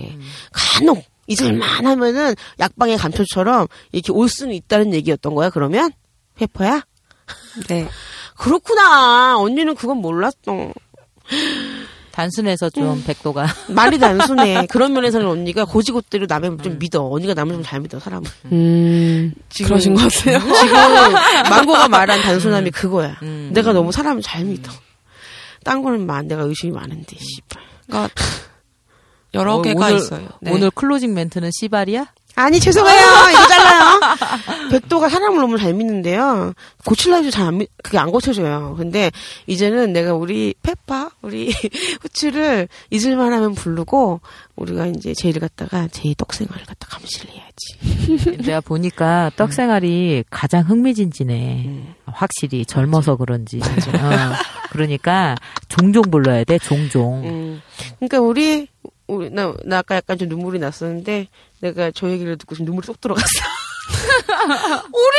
간혹 잊을만 하면은 약방의 감초처럼 이렇게 올 수는 있다는 얘기였던 거야, 그러면? 페퍼야? 네. 그렇구나. 언니는 그건 몰랐어. 단순해서 좀 음. 백도가. 말이 단순해. 그런 면에서는 언니가 곧이곧대로 남을 음. 좀 믿어. 언니가 남을 좀 잘 믿어, 사람을. 음. 지금- 그러신 것 같아요. 지금 망고가 말한 단순함이 그거야. 음. 내가 너무 사람을 잘 믿어. 딴 거는 만 내가 의심이 많은데, 씨발. 그러니까 여러 어, 개가 오늘- 있어요. 네. 오늘 closing 멘트는 씨발이야? 아니 죄송해요 이거 잘라요 백도가 사람을 너무 잘 믿는데요 고칠라 해도 잘안 믿, 그게 안 고쳐져요 근데 이제는 내가 우리 페파 우리 후추를 잊을만 하면 부르고 우리가 이제 제일 갖다가 제일 떡생활을 갖다 감시를 해야지 내가 보니까 떡생활이 가장 흥미진진해. 음. 확실히 젊어서 그런지. 어, 그러니까 종종 불러야 돼. 종종. 음. 그러니까 우리 우리 나, 나 아까 약간 좀 눈물이 났었는데 내가 저 얘기를 듣고 지금 눈물이 쏙 들어갔어 우리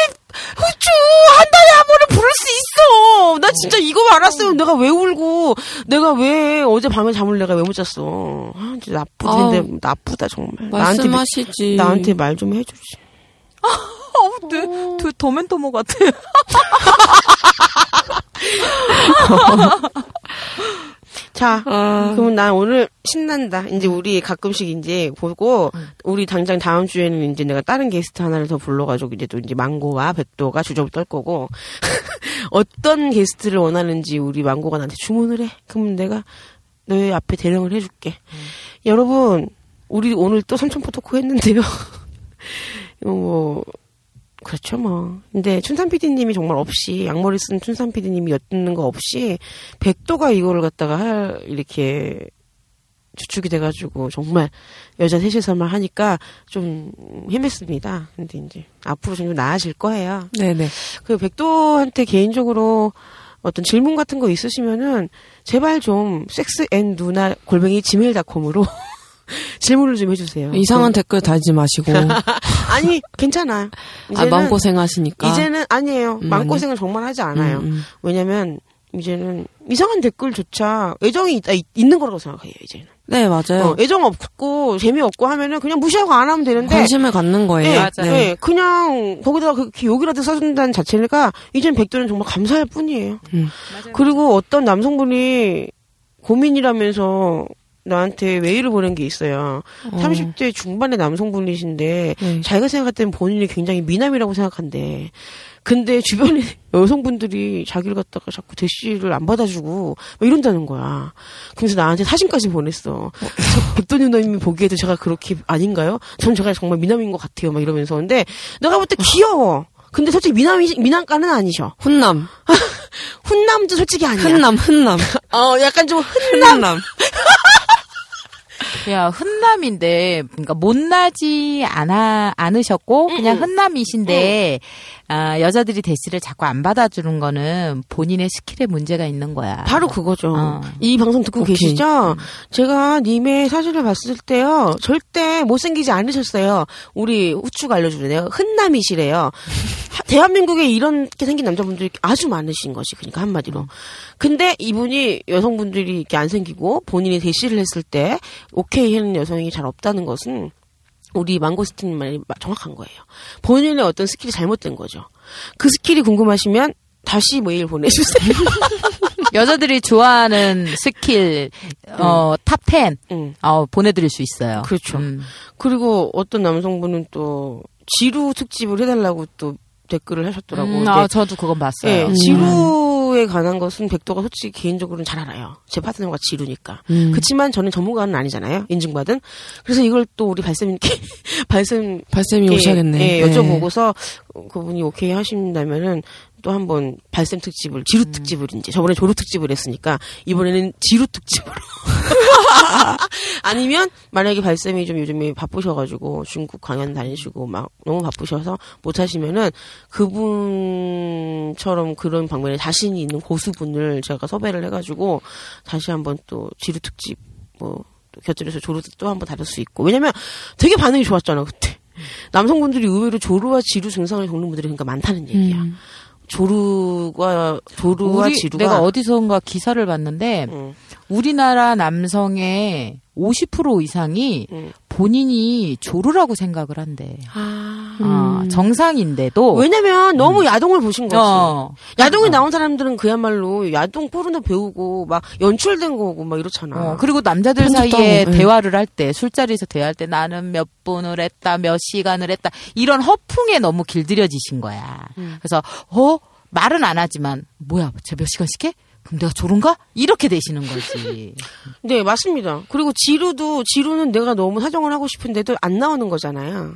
후추 한 달에 한 번은 부를 수 있어. 나 진짜 이거 알았으면 내가 왜 울고 내가 왜 어제 밤에 잠을 내가 왜 못 잤어. 아, 진짜 나쁘던데 아우. 나쁘다 정말. 나한테 말씀하시지. 나한테 말 좀 해주지. 어우, 네, 그 더맨더머 같아. 자, 아. 그러면 난 오늘 신난다. 이제 우리 가끔씩 이제 보고 우리 당장 다음 주에는 이제 내가 다른 게스트 하나를 더 불러가지고 이제 또 이제 망고와 백도가 주접을 떨 거고 어떤 게스트를 원하는지 우리 망고가 나한테 주문을 해. 그러면 내가 너의 앞에 대령을 해줄게. 여러분, 우리 오늘 또 삼천포 토크 했는데요. 뭐 그렇죠 뭐. 근데 춘삼 PD님이 정말 없이 양머리 쓴 춘삼 PD님이 엿듣는 거 없이 백도가 이거를 갖다가 할 이렇게 주축이 돼가지고 정말 여자 셋이서만 하니까 좀 헤맸습니다. 근데 이제 앞으로 좀 나아질 거예요. 네네. 그 백도한테 개인적으로 어떤 질문 같은 거 있으시면은 제발 좀 섹스 앤 누나 골뱅이 지메일닷컴으로 질문을 좀 해주세요. 이상한 댓글 달지 마시고. 아니 괜찮아요. 아, 마음고생 하시니까. 이제는 아니에요. 음, 마음고생을 정말 하지 않아요. 음, 음. 왜냐면 이제는 이상한 댓글조차 애정이 있다, 있, 는 거라고 생각해요. 이제는 네, 맞아요. 어, 애정 없고 재미없고 하면은 그냥 무시하고 안 하면 되는데 관심을 갖는 거예요. 예, 예, 그냥 거기다가 그렇게 욕이라도 써준다는 자체가 이젠 백도는 정말 감사할 뿐이에요. 음. 그리고 어떤 남성분이 고민이라면서 나한테 메일을 보낸 게 있어요. 어. 30대 중반의 남성분이신데 네. 자기가 생각할 때는 본인이 굉장히 미남이라고 생각한대. 근데 주변에 여성분들이 자기를 갖다가 자꾸 대시를 안 받아주고 막 이런다는 거야. 그래서 나한테 사진까지 보냈어. 저 백도 누나님이 보기에도 제가 그렇게 아닌가요? 전 제가 정말 미남인 것 같아요. 막 이러면서. 근데 내가 볼 때 귀여워. 근데 솔직히 미남이, 미남가는 아니셔. 훈남. 훈남도 솔직히 아니야. 흔남, 흔남. 어, 약간 좀 훈남. 흔남. 야, 흔남인데, 그러니까 못나지 않아, 않으셨고, 그냥 흔남이신데, 아, 여자들이 대시를 자꾸 안 받아주는 거는 본인의 스킬에 문제가 있는 거야. 바로 그거죠. 어. 이 방송 듣고 오케이. 계시죠? 제가 님의 사진을 봤을 때요, 절대 못생기지 않으셨어요. 우리 후추가 알려주는 내가 흔남이시래요. 하- 대한민국에 이렇게 생긴 남자분들이 아주 많으신 것이, 그러니까 한마디로. 근데 이분이 여성분들이 이렇게 안 생기고 본인이 대시를 했을 때 오케이 하는 여성이 잘 없다는 것은 우리 망고스틴 말이 마- 정확한 거예요. 본인의 어떤 스킬이 잘못된 거죠. 그 스킬이 궁금하시면 다시 메일 보내주세요. 여자들이 좋아하는 스킬, 어, 탑 10, 응. 어, 보내드릴 수 있어요. 그렇죠. 음. 그리고 어떤 남성분은 또 지루 특집을 해달라고 또 댓글을 하셨더라고. 음, 아, 저도 그건 봤어요. 예, 음. 지루 에 관한 것은 백도가 솔직히 개인적으로는 잘 알아요. 제 파트너가 지루니까. 음. 그렇지만 저는 전문가는 아니잖아요. 인증받은. 그래서 이걸 또 우리 발쌤님께 발쌤 발쌤이 예, 오셔야겠네. 예, 네. 여쭤보고서 그분이 오케이 하신다면은 또 한번 발쌤 특집을 지루 특집을 이제 저번에 조루 특집을 했으니까 이번에는 지루 특집으로. 아니면 만약에 발쌤이 좀 요즘에 바쁘셔가지고 중국 강연 다니시고 막 너무 바쁘셔서 못 하시면은 그분처럼 그런 방면에 자신이 있는 고수분을 제가 섭외를 해가지고 다시 한번 또 지루 특집 뭐또 곁들여서 조루 또 한번 다룰 수 있고. 왜냐면 되게 반응이 좋았잖아 그때. 남성분들이 의외로 조루와 지루 증상을 겪는 분들이 그러니까 많다는 얘기야. 음. 조루가 조루와 우리, 지루가 내가 어디선가 기사를 봤는데, 응, 우리나라 남성의 50% 이상이 응. 본인이 조루라고 생각을 한대. 아. 아, 정상인데도. 왜냐면 너무 야동을 보신 거지. 어. 야동에 나온 사람들은 그야말로 야동 포르노 배우고 막 연출된 거고 막 이렇잖아. 어, 그리고 남자들 사이에 예. 대화를 할 때, 술자리에서 대화할 때 나는 몇 분을 했다, 몇 시간을 했다, 이런 허풍에 너무 길들여지신 거야. 음. 그래서, 어? 말은 안 하지만, 뭐야, 쟤 몇 시간씩 해? 그럼 내가 조른가? 이렇게 되시는 거지. 네, 맞습니다. 그리고 지루도 지루는 내가 너무 사정을 하고 싶은데도 안 나오는 거잖아요.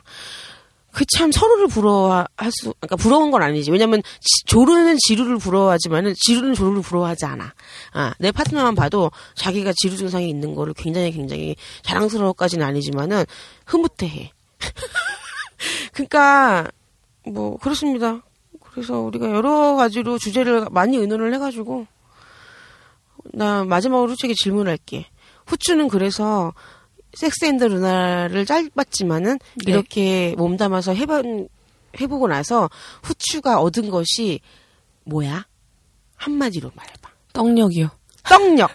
그 참 서로를 부러워할 수, 그러니까 부러운 건 아니지. 왜냐면 지- 조루는 지루를 부러워하지만은 지루는 조루를 부러워하지 않아. 아, 내 파트너만 봐도 자기가 지루 증상이 있는 거를 굉장히 굉장히 자랑스러워까지는 아니지만은 흐뭇해해. 그러니까 뭐 그렇습니다. 그래서 우리가 여러 가지로 주제를 많이 의논을 해가지고 나 마지막으로 솔직히 질문할게. 후추는 그래서 섹스앤더 루나를 짧았지만은 네. 이렇게 몸담아서 해본 해보고 나서 후추가 얻은 것이 뭐야? 한마디로 말해봐. 떡력이요. 떡력.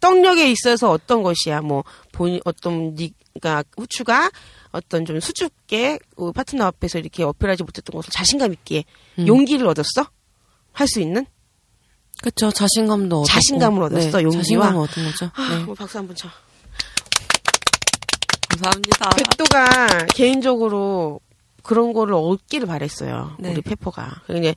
떡력에 있어서 어떤 것이야? 뭐, 본, 어떤, 니가, 후추가 어떤 좀 수줍게 어, 파트너 앞에서 이렇게 어필하지 못했던 것을 자신감 있게 음. 용기를 얻었어? 할 수 있는? 그쵸. 자신감도 얻었고. 자신감을 얻었어, 용기와? 자신감을 얻은 거죠. 아, 네. 뭐 박수 한번 쳐. 감사합니다. 백도가 개인적으로 그런 거를 얻기를 바랬어요. 네. 우리 페퍼가. 근데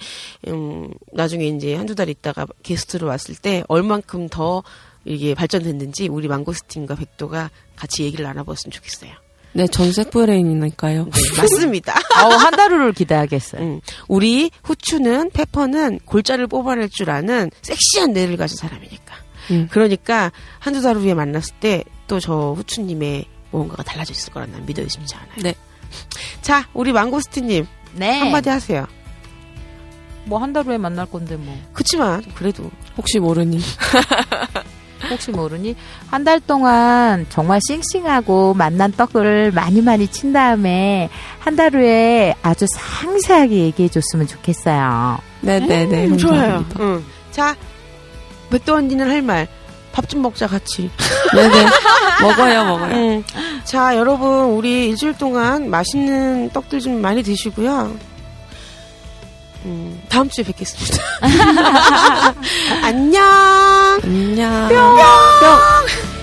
음, 나중에 이제 한두 달 있다가 게스트로 왔을 때 얼만큼 더 이게 발전됐는지 우리 망고스틴과 백도가 같이 얘기를 나눠봤으면 좋겠어요. 네, 전색 브레인이니까요. 네, 맞습니다. 아우, 한 달후를 기대하겠어요. 음, 우리 후추는 페퍼는 골자를 뽑아낼 줄 아는 섹시한 뇌를 가진 사람이니까. 음. 그러니까 한두 달 후에 만났을 때 또 저 후추님의 뭔가가 달라져 있을 거란 난 믿어 의심치 않아요. 네. 자, 우리 망고스틴님 네. 한마디 하세요. 뭐 한 달 후에 만날 건데 뭐. 그치만 그래도 혹시 모르니. 혹시 모르니 한 달 동안 정말 싱싱하고 맛난 떡을 많이 많이 친 다음에 한 달 후에 아주 상세하게 얘기해 줬으면 좋겠어요. 네네네. 음, 좋아요. 응. 자, 백도 언니는 할 말. 밥 좀 먹자 같이. 네네. 먹어요, 먹어요. 응. 자, 여러분 우리 일주일 동안 맛있는 떡들 좀 많이 드시고요. 음, 다음 주에 뵙겠습니다. 안녕. 안녕. 뿅.